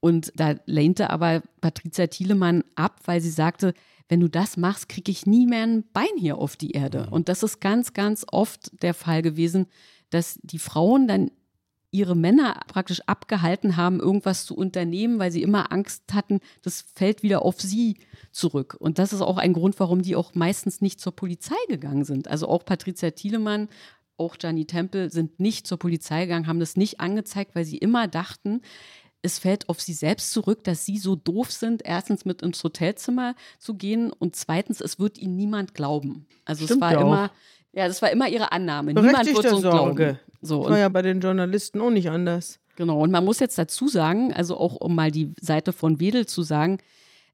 Und da lehnte aber Patricia Thielemann ab, weil sie sagte, wenn du das machst, kriege ich nie mehr ein Bein hier auf die Erde. Mhm. Und das ist ganz, ganz oft der Fall gewesen, dass die Frauen dann ihre Männer praktisch abgehalten haben, irgendwas zu unternehmen, weil sie immer Angst hatten, das fällt wieder auf sie zurück. Und das ist auch ein Grund, warum die auch meistens nicht zur Polizei gegangen sind. Also auch Patricia Thielemann, auch Gianni Temple sind nicht zur Polizei gegangen, haben das nicht angezeigt, weil sie immer dachten, es fällt auf sie selbst zurück, dass sie so doof sind, erstens mit ins Hotelzimmer zu gehen und zweitens, es wird ihnen niemand glauben. Also Stimmt es war ja immer, ja, das war immer ihre Annahme. Niemand wird so Sorge. glauben. So, das war ja bei den Journalisten auch nicht anders. Genau, und man muss jetzt dazu sagen, also auch um mal die Seite von Wedel zu sagen,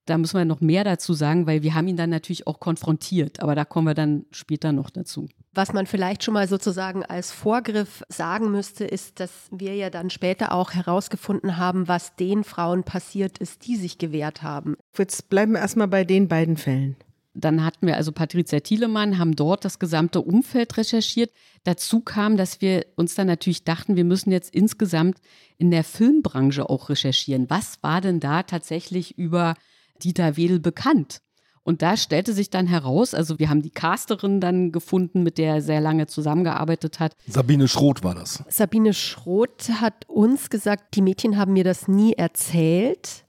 da müssen wir noch mehr dazu sagen, weil wir haben ihn dann natürlich auch konfrontiert, aber da kommen wir dann später noch dazu. Was man vielleicht schon mal sozusagen als Vorgriff sagen müsste, ist, dass wir ja dann später auch herausgefunden haben, was den Frauen passiert ist, die sich gewehrt haben. Jetzt bleiben wir erstmal bei den beiden Fällen. Dann hatten wir also Patricia Thielemann, haben dort das gesamte Umfeld recherchiert. Dazu kam, dass wir uns dann natürlich dachten, wir müssen jetzt insgesamt in der Filmbranche auch recherchieren. Was war denn da tatsächlich über Dieter Wedel bekannt. Und da stellte sich dann heraus, also wir haben die Casterin dann gefunden, mit der er sehr lange zusammengearbeitet hat. Sabine Schroth war das. Sabine Schroth hat uns gesagt, die Mädchen haben mir das nie erzählt.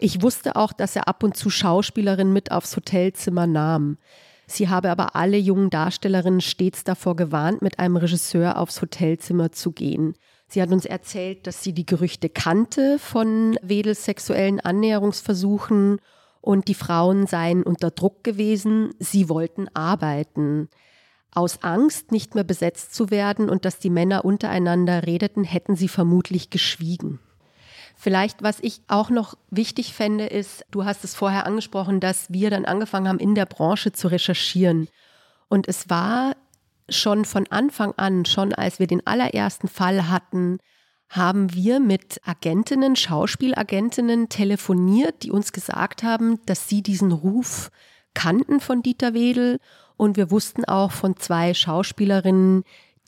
Ich wusste auch, dass er ab und zu Schauspielerinnen mit aufs Hotelzimmer nahm. Sie habe aber alle jungen Darstellerinnen stets davor gewarnt, mit einem Regisseur aufs Hotelzimmer zu gehen. Sie hat uns erzählt, dass sie die Gerüchte kannte von Wedels sexuellen Annäherungsversuchen und die Frauen seien unter Druck gewesen, sie wollten arbeiten. Aus Angst, nicht mehr besetzt zu werden und dass die Männer untereinander redeten, hätten sie vermutlich geschwiegen. Vielleicht, was ich auch noch wichtig fände, ist, du hast es vorher angesprochen, dass wir dann angefangen haben, in der Branche zu recherchieren. Und es war schon von Anfang an, schon als wir den allerersten Fall hatten, haben wir mit Agentinnen, Schauspielagentinnen telefoniert, die uns gesagt haben, dass sie diesen Ruf kannten von Dieter Wedel. Und wir wussten auch von zwei Schauspielerinnen,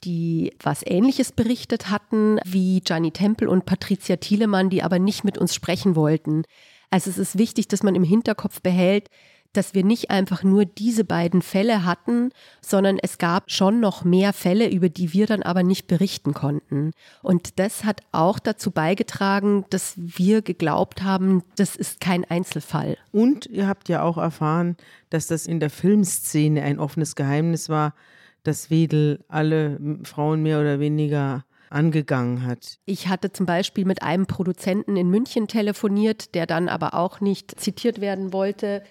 die was Ähnliches berichtet hatten, wie Gianni Temple und Patricia Thielemann, die aber nicht mit uns sprechen wollten. Also es ist wichtig, dass man im Hinterkopf behält, dass wir nicht einfach nur diese beiden Fälle hatten, sondern es gab schon noch mehr Fälle, über die wir dann aber nicht berichten konnten. Und das hat auch dazu beigetragen, dass wir geglaubt haben, das ist kein Einzelfall. Und ihr habt ja auch erfahren, dass das in der Filmszene ein offenes Geheimnis war, dass Wedel alle Frauen mehr oder weniger angegangen hat. Ich hatte zum Beispiel mit einem Produzenten in München telefoniert, der dann aber auch nicht zitiert werden wollte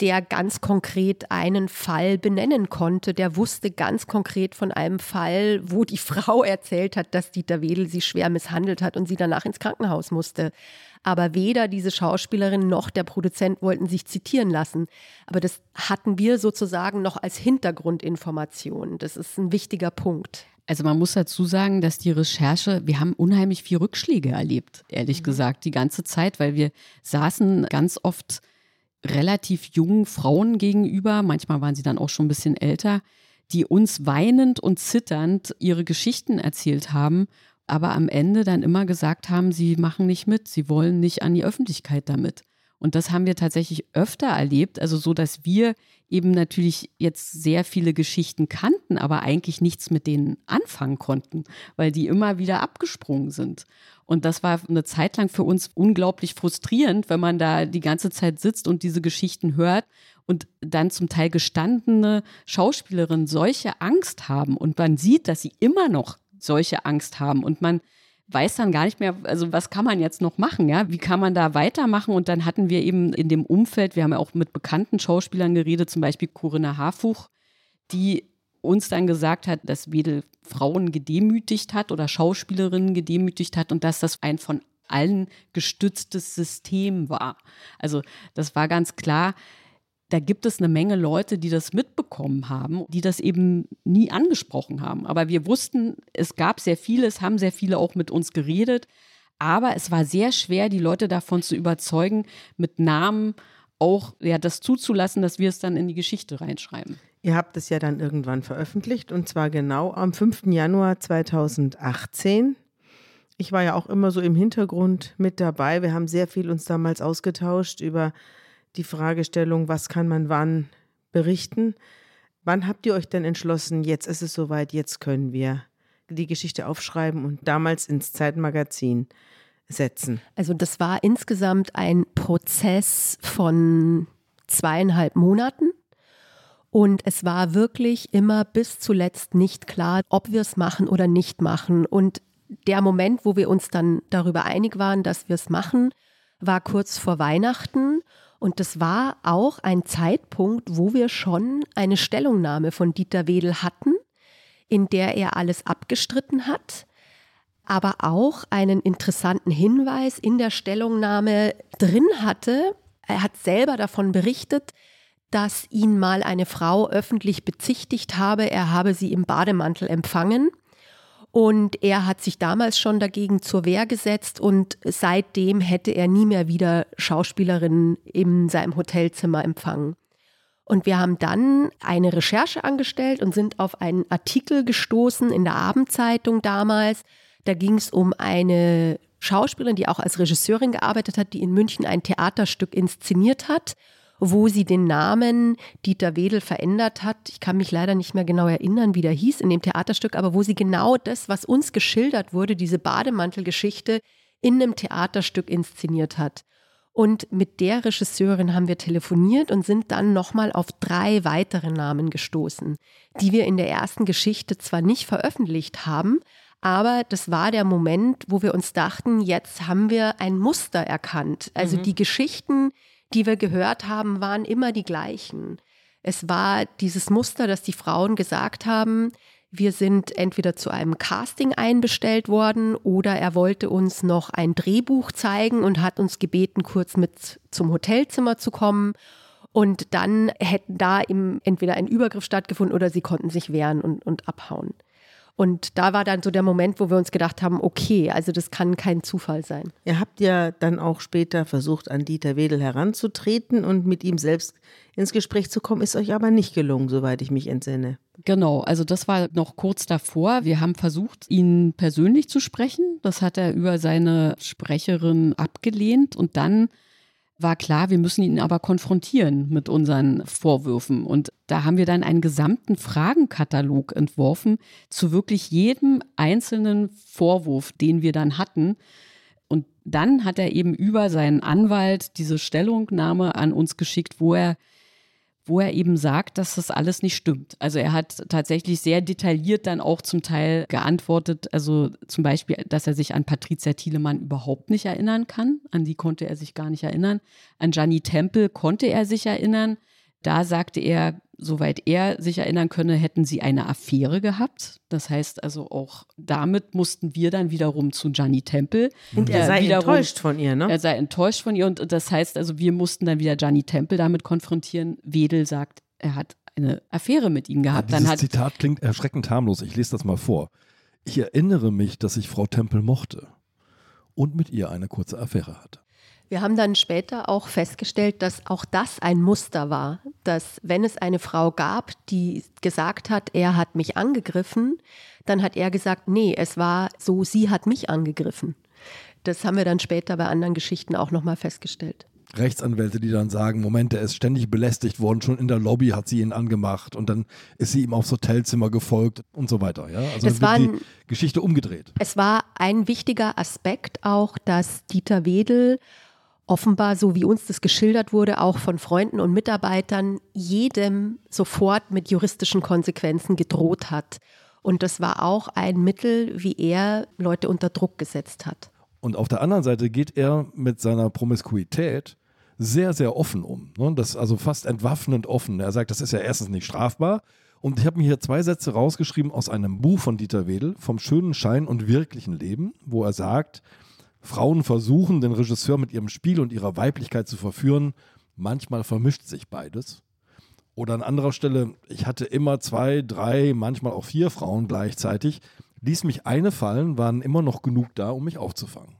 der ganz konkret einen Fall benennen konnte. Der wusste ganz konkret von einem Fall, wo die <laughs> Frau erzählt hat, dass Dieter Wedel sie schwer misshandelt hat und sie danach ins Krankenhaus musste. Aber weder diese Schauspielerin noch der Produzent wollten sich zitieren lassen. Aber das hatten wir sozusagen noch als Hintergrundinformation. Das ist ein wichtiger Punkt. Also man muss dazu sagen, dass die Recherche, wir haben unheimlich viel Rückschläge erlebt, ehrlich mhm. gesagt, die ganze Zeit, weil wir saßen ganz oft relativ jungen Frauen gegenüber, manchmal waren sie dann auch schon ein bisschen älter, die uns weinend und zitternd ihre Geschichten erzählt haben, aber am Ende dann immer gesagt haben, sie machen nicht mit, sie wollen nicht an die Öffentlichkeit damit. Und das haben wir tatsächlich öfter erlebt, also so, dass wir eben natürlich jetzt sehr viele Geschichten kannten, aber eigentlich nichts mit denen anfangen konnten, weil die immer wieder abgesprungen sind. Und das war eine Zeit lang für uns unglaublich frustrierend, wenn man da die ganze Zeit sitzt und diese Geschichten hört und dann zum Teil gestandene Schauspielerinnen solche Angst haben. Und man sieht, dass sie immer noch solche Angst haben. Und man weiß dann gar nicht mehr, also was kann man jetzt noch machen, ja? Wie kann man da weitermachen? Und dann hatten wir eben in dem Umfeld, wir haben ja auch mit bekannten Schauspielern geredet, zum Beispiel Corinna Harfuch, die uns dann gesagt hat, dass Wedel Frauen gedemütigt hat oder Schauspielerinnen gedemütigt hat und dass das ein von allen gestütztes System war. Also das war ganz klar, da gibt es eine Menge Leute, die das mitbekommen haben, die das eben nie angesprochen haben. Aber wir wussten, es gab sehr viele, es haben sehr viele auch mit uns geredet. Aber es war sehr schwer, die Leute davon zu überzeugen, mit Namen auch ja, das zuzulassen, dass wir es dann in die Geschichte reinschreiben. Ihr habt es ja dann irgendwann veröffentlicht und zwar genau am 5. Januar 2018. Ich war ja auch immer so im Hintergrund mit dabei. Wir haben sehr viel uns damals ausgetauscht über die Fragestellung, was kann man wann berichten. Wann habt ihr euch denn entschlossen, jetzt ist es soweit, jetzt können wir die Geschichte aufschreiben und damals ins Zeitmagazin setzen? Also das war insgesamt ein Prozess von zweieinhalb Monaten. Und es war wirklich immer bis zuletzt nicht klar, ob wir es machen oder nicht machen. Und der Moment, wo wir uns dann darüber einig waren, dass wir es machen, war kurz vor Weihnachten. Und das war auch ein Zeitpunkt, wo wir schon eine Stellungnahme von Dieter Wedel hatten, in der er alles abgestritten hat, aber auch einen interessanten Hinweis in der Stellungnahme drin hatte. Er hat selber davon berichtet, dass ihn mal eine Frau öffentlich bezichtigt habe, er habe sie im Bademantel empfangen und er hat sich damals schon dagegen zur Wehr gesetzt und seitdem hätte er nie mehr wieder Schauspielerinnen in seinem Hotelzimmer empfangen. Und wir haben dann eine Recherche angestellt und sind auf einen Artikel gestoßen in der Abendzeitung damals. Da ging es um eine Schauspielerin, die auch als Regisseurin gearbeitet hat, die in München ein Theaterstück inszeniert hat wo sie den Namen Dieter Wedel verändert hat. Ich kann mich leider nicht mehr genau erinnern, wie der hieß in dem Theaterstück, aber wo sie genau das, was uns geschildert wurde, diese Bademantelgeschichte, in einem Theaterstück inszeniert hat. Und mit der Regisseurin haben wir telefoniert und sind dann nochmal auf drei weitere Namen gestoßen, die wir in der ersten Geschichte zwar nicht veröffentlicht haben, aber das war der Moment, wo wir uns dachten, jetzt haben wir ein Muster erkannt. Also mhm. die Geschichten, die wir gehört haben, waren immer die gleichen. Es war dieses Muster, dass die Frauen gesagt haben, wir sind entweder zu einem Casting einbestellt worden oder er wollte uns noch ein Drehbuch zeigen und hat uns gebeten, kurz mit zum Hotelzimmer zu kommen. Und dann hätten da eben entweder ein Übergriff stattgefunden oder sie konnten sich wehren und, und abhauen. Und da war dann so der Moment, wo wir uns gedacht haben, okay, also das kann kein Zufall sein. Ihr habt ja dann auch später versucht, an Dieter Wedel heranzutreten und mit ihm selbst ins Gespräch zu kommen, ist euch aber nicht gelungen, soweit ich mich entsinne. Genau, also das war noch kurz davor. Wir haben versucht, ihn persönlich zu sprechen. Das hat er über seine Sprecherin abgelehnt und dann war klar, wir müssen ihn aber konfrontieren mit unseren Vorwürfen. Und da haben wir dann einen gesamten Fragenkatalog entworfen zu wirklich jedem einzelnen Vorwurf, den wir dann hatten. Und dann hat er eben über seinen Anwalt diese Stellungnahme an uns geschickt, wo er wo er eben sagt, dass das alles nicht stimmt. Also er hat tatsächlich sehr detailliert dann auch zum Teil geantwortet, also zum Beispiel, dass er sich an Patricia Thielemann überhaupt nicht erinnern kann, an die konnte er sich gar nicht erinnern, an Gianni Temple konnte er sich erinnern, da sagte er, soweit er sich erinnern könne, hätten sie eine Affäre gehabt. Das heißt also auch damit mussten wir dann wiederum zu Gianni Temple. Und er sei wiederum, enttäuscht von ihr, ne? Er sei enttäuscht von ihr und das heißt also, wir mussten dann wieder Gianni Temple damit konfrontieren. Wedel sagt, er hat eine Affäre mit ihm gehabt. Ja, dieses dann hat, Zitat klingt erschreckend harmlos. Ich lese das mal vor. Ich erinnere mich, dass ich Frau Temple mochte und mit ihr eine kurze Affäre hatte. Wir haben dann später auch festgestellt, dass auch das ein Muster war, dass wenn es eine Frau gab, die gesagt hat, er hat mich angegriffen, dann hat er gesagt, nee, es war so, sie hat mich angegriffen. Das haben wir dann später bei anderen Geschichten auch nochmal festgestellt. Rechtsanwälte, die dann sagen, Moment, er ist ständig belästigt worden, schon in der Lobby hat sie ihn angemacht und dann ist sie ihm aufs Hotelzimmer gefolgt und so weiter. Ja? Also das war die Geschichte umgedreht. Es war ein wichtiger Aspekt auch, dass Dieter Wedel offenbar, so wie uns das geschildert wurde, auch von Freunden und Mitarbeitern, jedem sofort mit juristischen Konsequenzen gedroht hat. Und das war auch ein Mittel, wie er Leute unter Druck gesetzt hat. Und auf der anderen Seite geht er mit seiner Promiskuität sehr, sehr offen um. Ne? Das ist also fast entwaffnend offen. Er sagt, das ist ja erstens nicht strafbar. Und ich habe mir hier zwei Sätze rausgeschrieben aus einem Buch von Dieter Wedel, vom schönen Schein und wirklichen Leben, wo er sagt, Frauen versuchen, den Regisseur mit ihrem Spiel und ihrer Weiblichkeit zu verführen. Manchmal vermischt sich beides. Oder an anderer Stelle, ich hatte immer zwei, drei, manchmal auch vier Frauen gleichzeitig. Ließ mich eine fallen, waren immer noch genug da, um mich aufzufangen.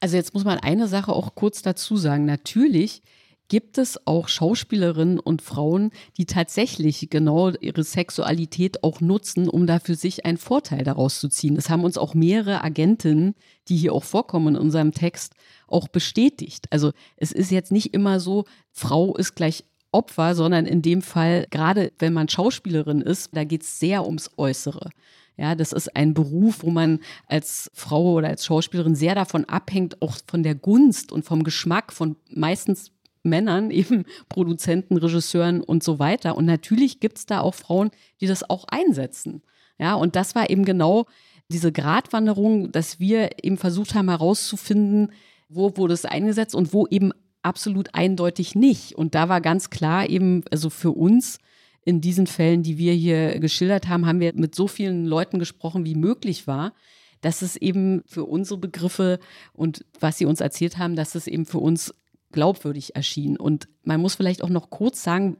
Also jetzt muss man eine Sache auch kurz dazu sagen. Natürlich gibt es auch Schauspielerinnen und Frauen, die tatsächlich genau ihre Sexualität auch nutzen, um da für sich einen Vorteil daraus zu ziehen. Das haben uns auch mehrere Agentinnen, die hier auch vorkommen in unserem Text, auch bestätigt. Also es ist jetzt nicht immer so, Frau ist gleich Opfer, sondern in dem Fall, gerade wenn man Schauspielerin ist, da geht es sehr ums Äußere. Ja, das ist ein Beruf, wo man als Frau oder als Schauspielerin sehr davon abhängt, auch von der Gunst und vom Geschmack von meistens Männern, <laughs> eben Produzenten, Regisseuren und so weiter. Und natürlich gibt es da auch Frauen, die das auch einsetzen. Ja, und das war eben genau diese Gratwanderung, dass wir eben versucht haben herauszufinden, wo wurde es eingesetzt und wo eben absolut eindeutig nicht. Und da war ganz klar eben, also für uns in diesen Fällen, die wir hier geschildert haben, haben wir mit so vielen Leuten gesprochen, wie möglich war, dass es eben für unsere Begriffe und was sie uns erzählt haben, dass es eben für uns glaubwürdig erschien. Und man muss vielleicht auch noch kurz sagen,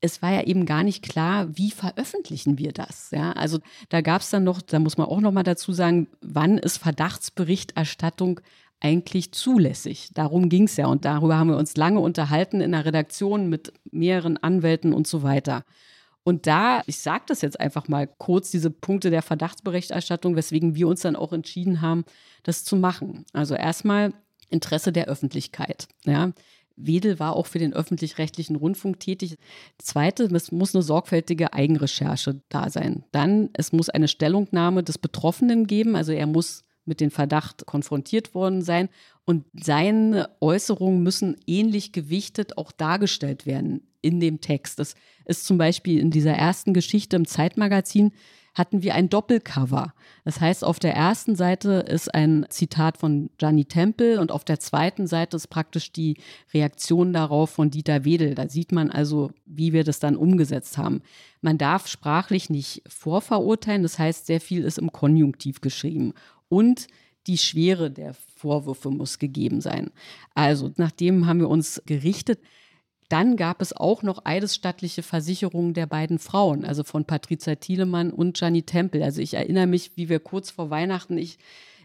es war ja eben gar nicht klar, wie veröffentlichen wir das. Ja, also da gab es dann noch, da muss man auch noch mal dazu sagen, wann ist Verdachtsberichterstattung eigentlich zulässig? Darum ging es ja und darüber haben wir uns lange unterhalten in der Redaktion mit mehreren Anwälten und so weiter. Und da, ich sage das jetzt einfach mal kurz, diese Punkte der Verdachtsberichterstattung, weswegen wir uns dann auch entschieden haben, das zu machen. Also erstmal Interesse der Öffentlichkeit. Ja. Wedel war auch für den öffentlich-rechtlichen Rundfunk tätig. Zweite, es muss eine sorgfältige Eigenrecherche da sein. Dann, es muss eine Stellungnahme des Betroffenen geben, also er muss mit dem Verdacht konfrontiert worden sein und seine Äußerungen müssen ähnlich gewichtet auch dargestellt werden in dem Text. Das ist zum Beispiel in dieser ersten Geschichte im Zeitmagazin hatten wir ein Doppelcover. Das heißt, auf der ersten Seite ist ein Zitat von Gianni Temple und auf der zweiten Seite ist praktisch die Reaktion darauf von Dieter Wedel. Da sieht man also, wie wir das dann umgesetzt haben. Man darf sprachlich nicht vorverurteilen, das heißt, sehr viel ist im Konjunktiv geschrieben. Und die Schwere der Vorwürfe muss gegeben sein. Also, nachdem haben wir uns gerichtet. Dann gab es auch noch eidesstattliche Versicherungen der beiden Frauen, also von Patricia Thielemann und Gianni Tempel. Also ich erinnere mich, wie wir kurz vor Weihnachten, ich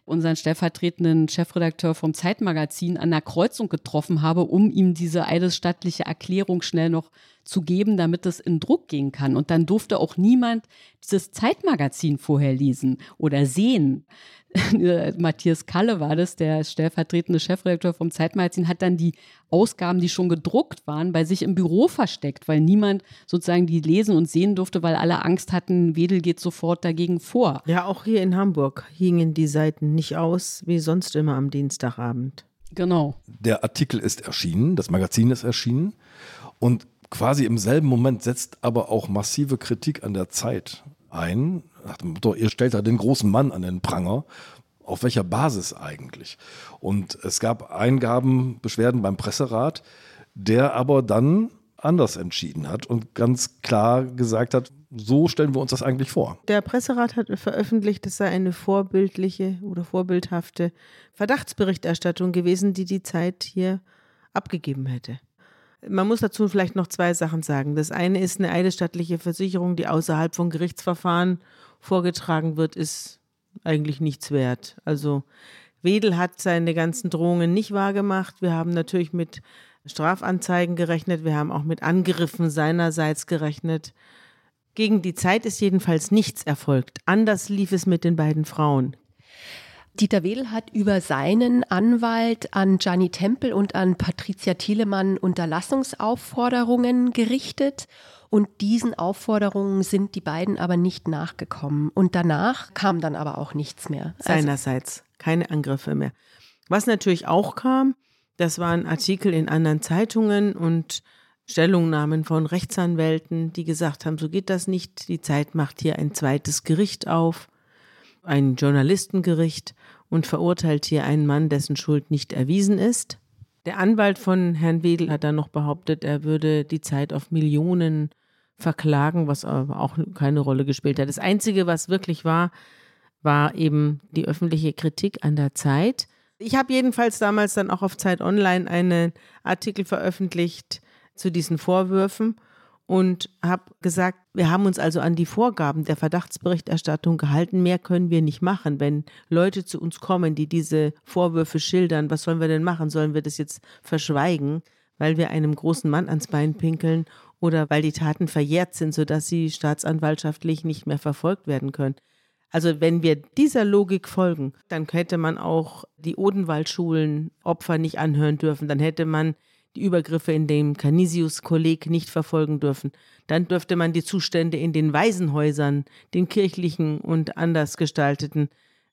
unseren stellvertretenden Chefredakteur vom Zeitmagazin an der Kreuzung getroffen habe, um ihm diese eidesstattliche Erklärung schnell noch zu geben, damit es in Druck gehen kann. Und dann durfte auch niemand dieses Zeitmagazin vorher lesen oder sehen. <laughs> Matthias Kalle war das, der stellvertretende Chefredakteur vom Zeitmagazin, hat dann die Ausgaben, die schon gedruckt waren, bei sich im Büro versteckt, weil niemand sozusagen die lesen und sehen durfte, weil alle Angst hatten, Wedel geht sofort dagegen vor. Ja, auch hier in Hamburg hingen die Seiten nicht aus, wie sonst immer am Dienstagabend. Genau. Der Artikel ist erschienen, das Magazin ist erschienen und quasi im selben Moment setzt aber auch massive Kritik an der Zeit ein. Ihr stellt da den großen Mann an den Pranger. Auf welcher Basis eigentlich? Und es gab Eingaben, Beschwerden beim Presserat, der aber dann anders entschieden hat und ganz klar gesagt hat, so stellen wir uns das eigentlich vor. Der Presserat hat veröffentlicht, es sei eine vorbildliche oder vorbildhafte Verdachtsberichterstattung gewesen, die die Zeit hier abgegeben hätte. Man muss dazu vielleicht noch zwei Sachen sagen. Das eine ist eine eidesstattliche Versicherung, die außerhalb von Gerichtsverfahren vorgetragen wird, ist eigentlich nichts wert. Also Wedel hat seine ganzen Drohungen nicht wahrgemacht. Wir haben natürlich mit Strafanzeigen gerechnet. Wir haben auch mit Angriffen seinerseits gerechnet. Gegen die Zeit ist jedenfalls nichts erfolgt. Anders lief es mit den beiden Frauen. Dieter Wedel hat über seinen Anwalt an Gianni Tempel und an Patricia Thielemann Unterlassungsaufforderungen gerichtet. Und diesen Aufforderungen sind die beiden aber nicht nachgekommen. Und danach kam dann aber auch nichts mehr. Also Seinerseits keine Angriffe mehr. Was natürlich auch kam, das waren Artikel in anderen Zeitungen und Stellungnahmen von Rechtsanwälten, die gesagt haben, so geht das nicht. Die Zeit macht hier ein zweites Gericht auf, ein Journalistengericht und verurteilt hier einen Mann, dessen Schuld nicht erwiesen ist. Der Anwalt von Herrn Wedel hat dann noch behauptet, er würde die Zeit auf Millionen verklagen, was aber auch keine Rolle gespielt hat. Das Einzige, was wirklich war, war eben die öffentliche Kritik an der Zeit. Ich habe jedenfalls damals dann auch auf Zeit Online einen Artikel veröffentlicht zu diesen Vorwürfen und habe gesagt, wir haben uns also an die Vorgaben der Verdachtsberichterstattung gehalten. Mehr können wir nicht machen. Wenn Leute zu uns kommen, die diese Vorwürfe schildern, was sollen wir denn machen? Sollen wir das jetzt verschweigen, weil wir einem großen Mann ans Bein pinkeln oder weil die Taten verjährt sind, sodass sie staatsanwaltschaftlich nicht mehr verfolgt werden können? Also wenn wir dieser Logik folgen, dann hätte man auch die Odenwaldschulen Opfer nicht anhören dürfen, dann hätte man die Übergriffe in dem Canisius-Kolleg nicht verfolgen dürfen. Dann dürfte man die Zustände in den Waisenhäusern, den kirchlichen und anders gestalteten,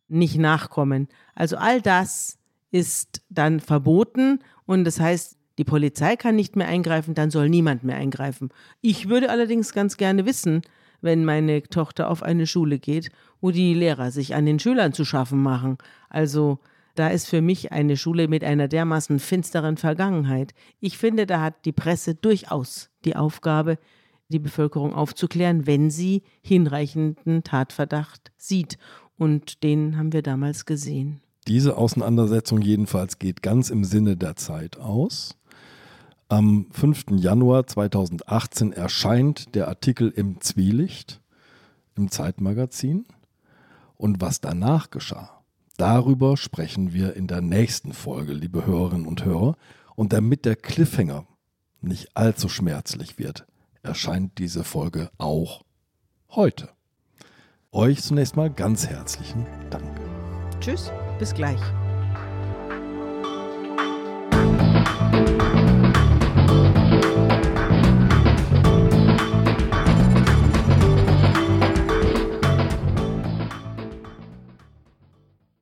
nicht nachkommen. Also all das ist dann verboten und das heißt, die Polizei kann nicht mehr eingreifen, dann soll niemand mehr eingreifen. Ich würde allerdings ganz gerne wissen, wenn meine Tochter auf eine Schule geht, wo die Lehrer sich an den Schülern zu schaffen machen. Also da ist für mich eine Schule mit einer dermaßen finsteren Vergangenheit. Ich finde, da hat die Presse durchaus die Aufgabe, die Bevölkerung aufzuklären, wenn sie hinreichenden Tatverdacht sieht. Und den haben wir damals gesehen. Diese Auseinandersetzung jedenfalls geht ganz im Sinne der Zeit aus. Am 5. Januar 2018 erscheint der Artikel im Zwielicht im Zeitmagazin. Und was danach geschah, darüber sprechen wir in der nächsten Folge, liebe Hörerinnen und Hörer. Und damit der Cliffhanger nicht allzu schmerzlich wird, erscheint diese Folge auch heute. Euch zunächst mal ganz herzlichen Dank. Tschüss, bis gleich.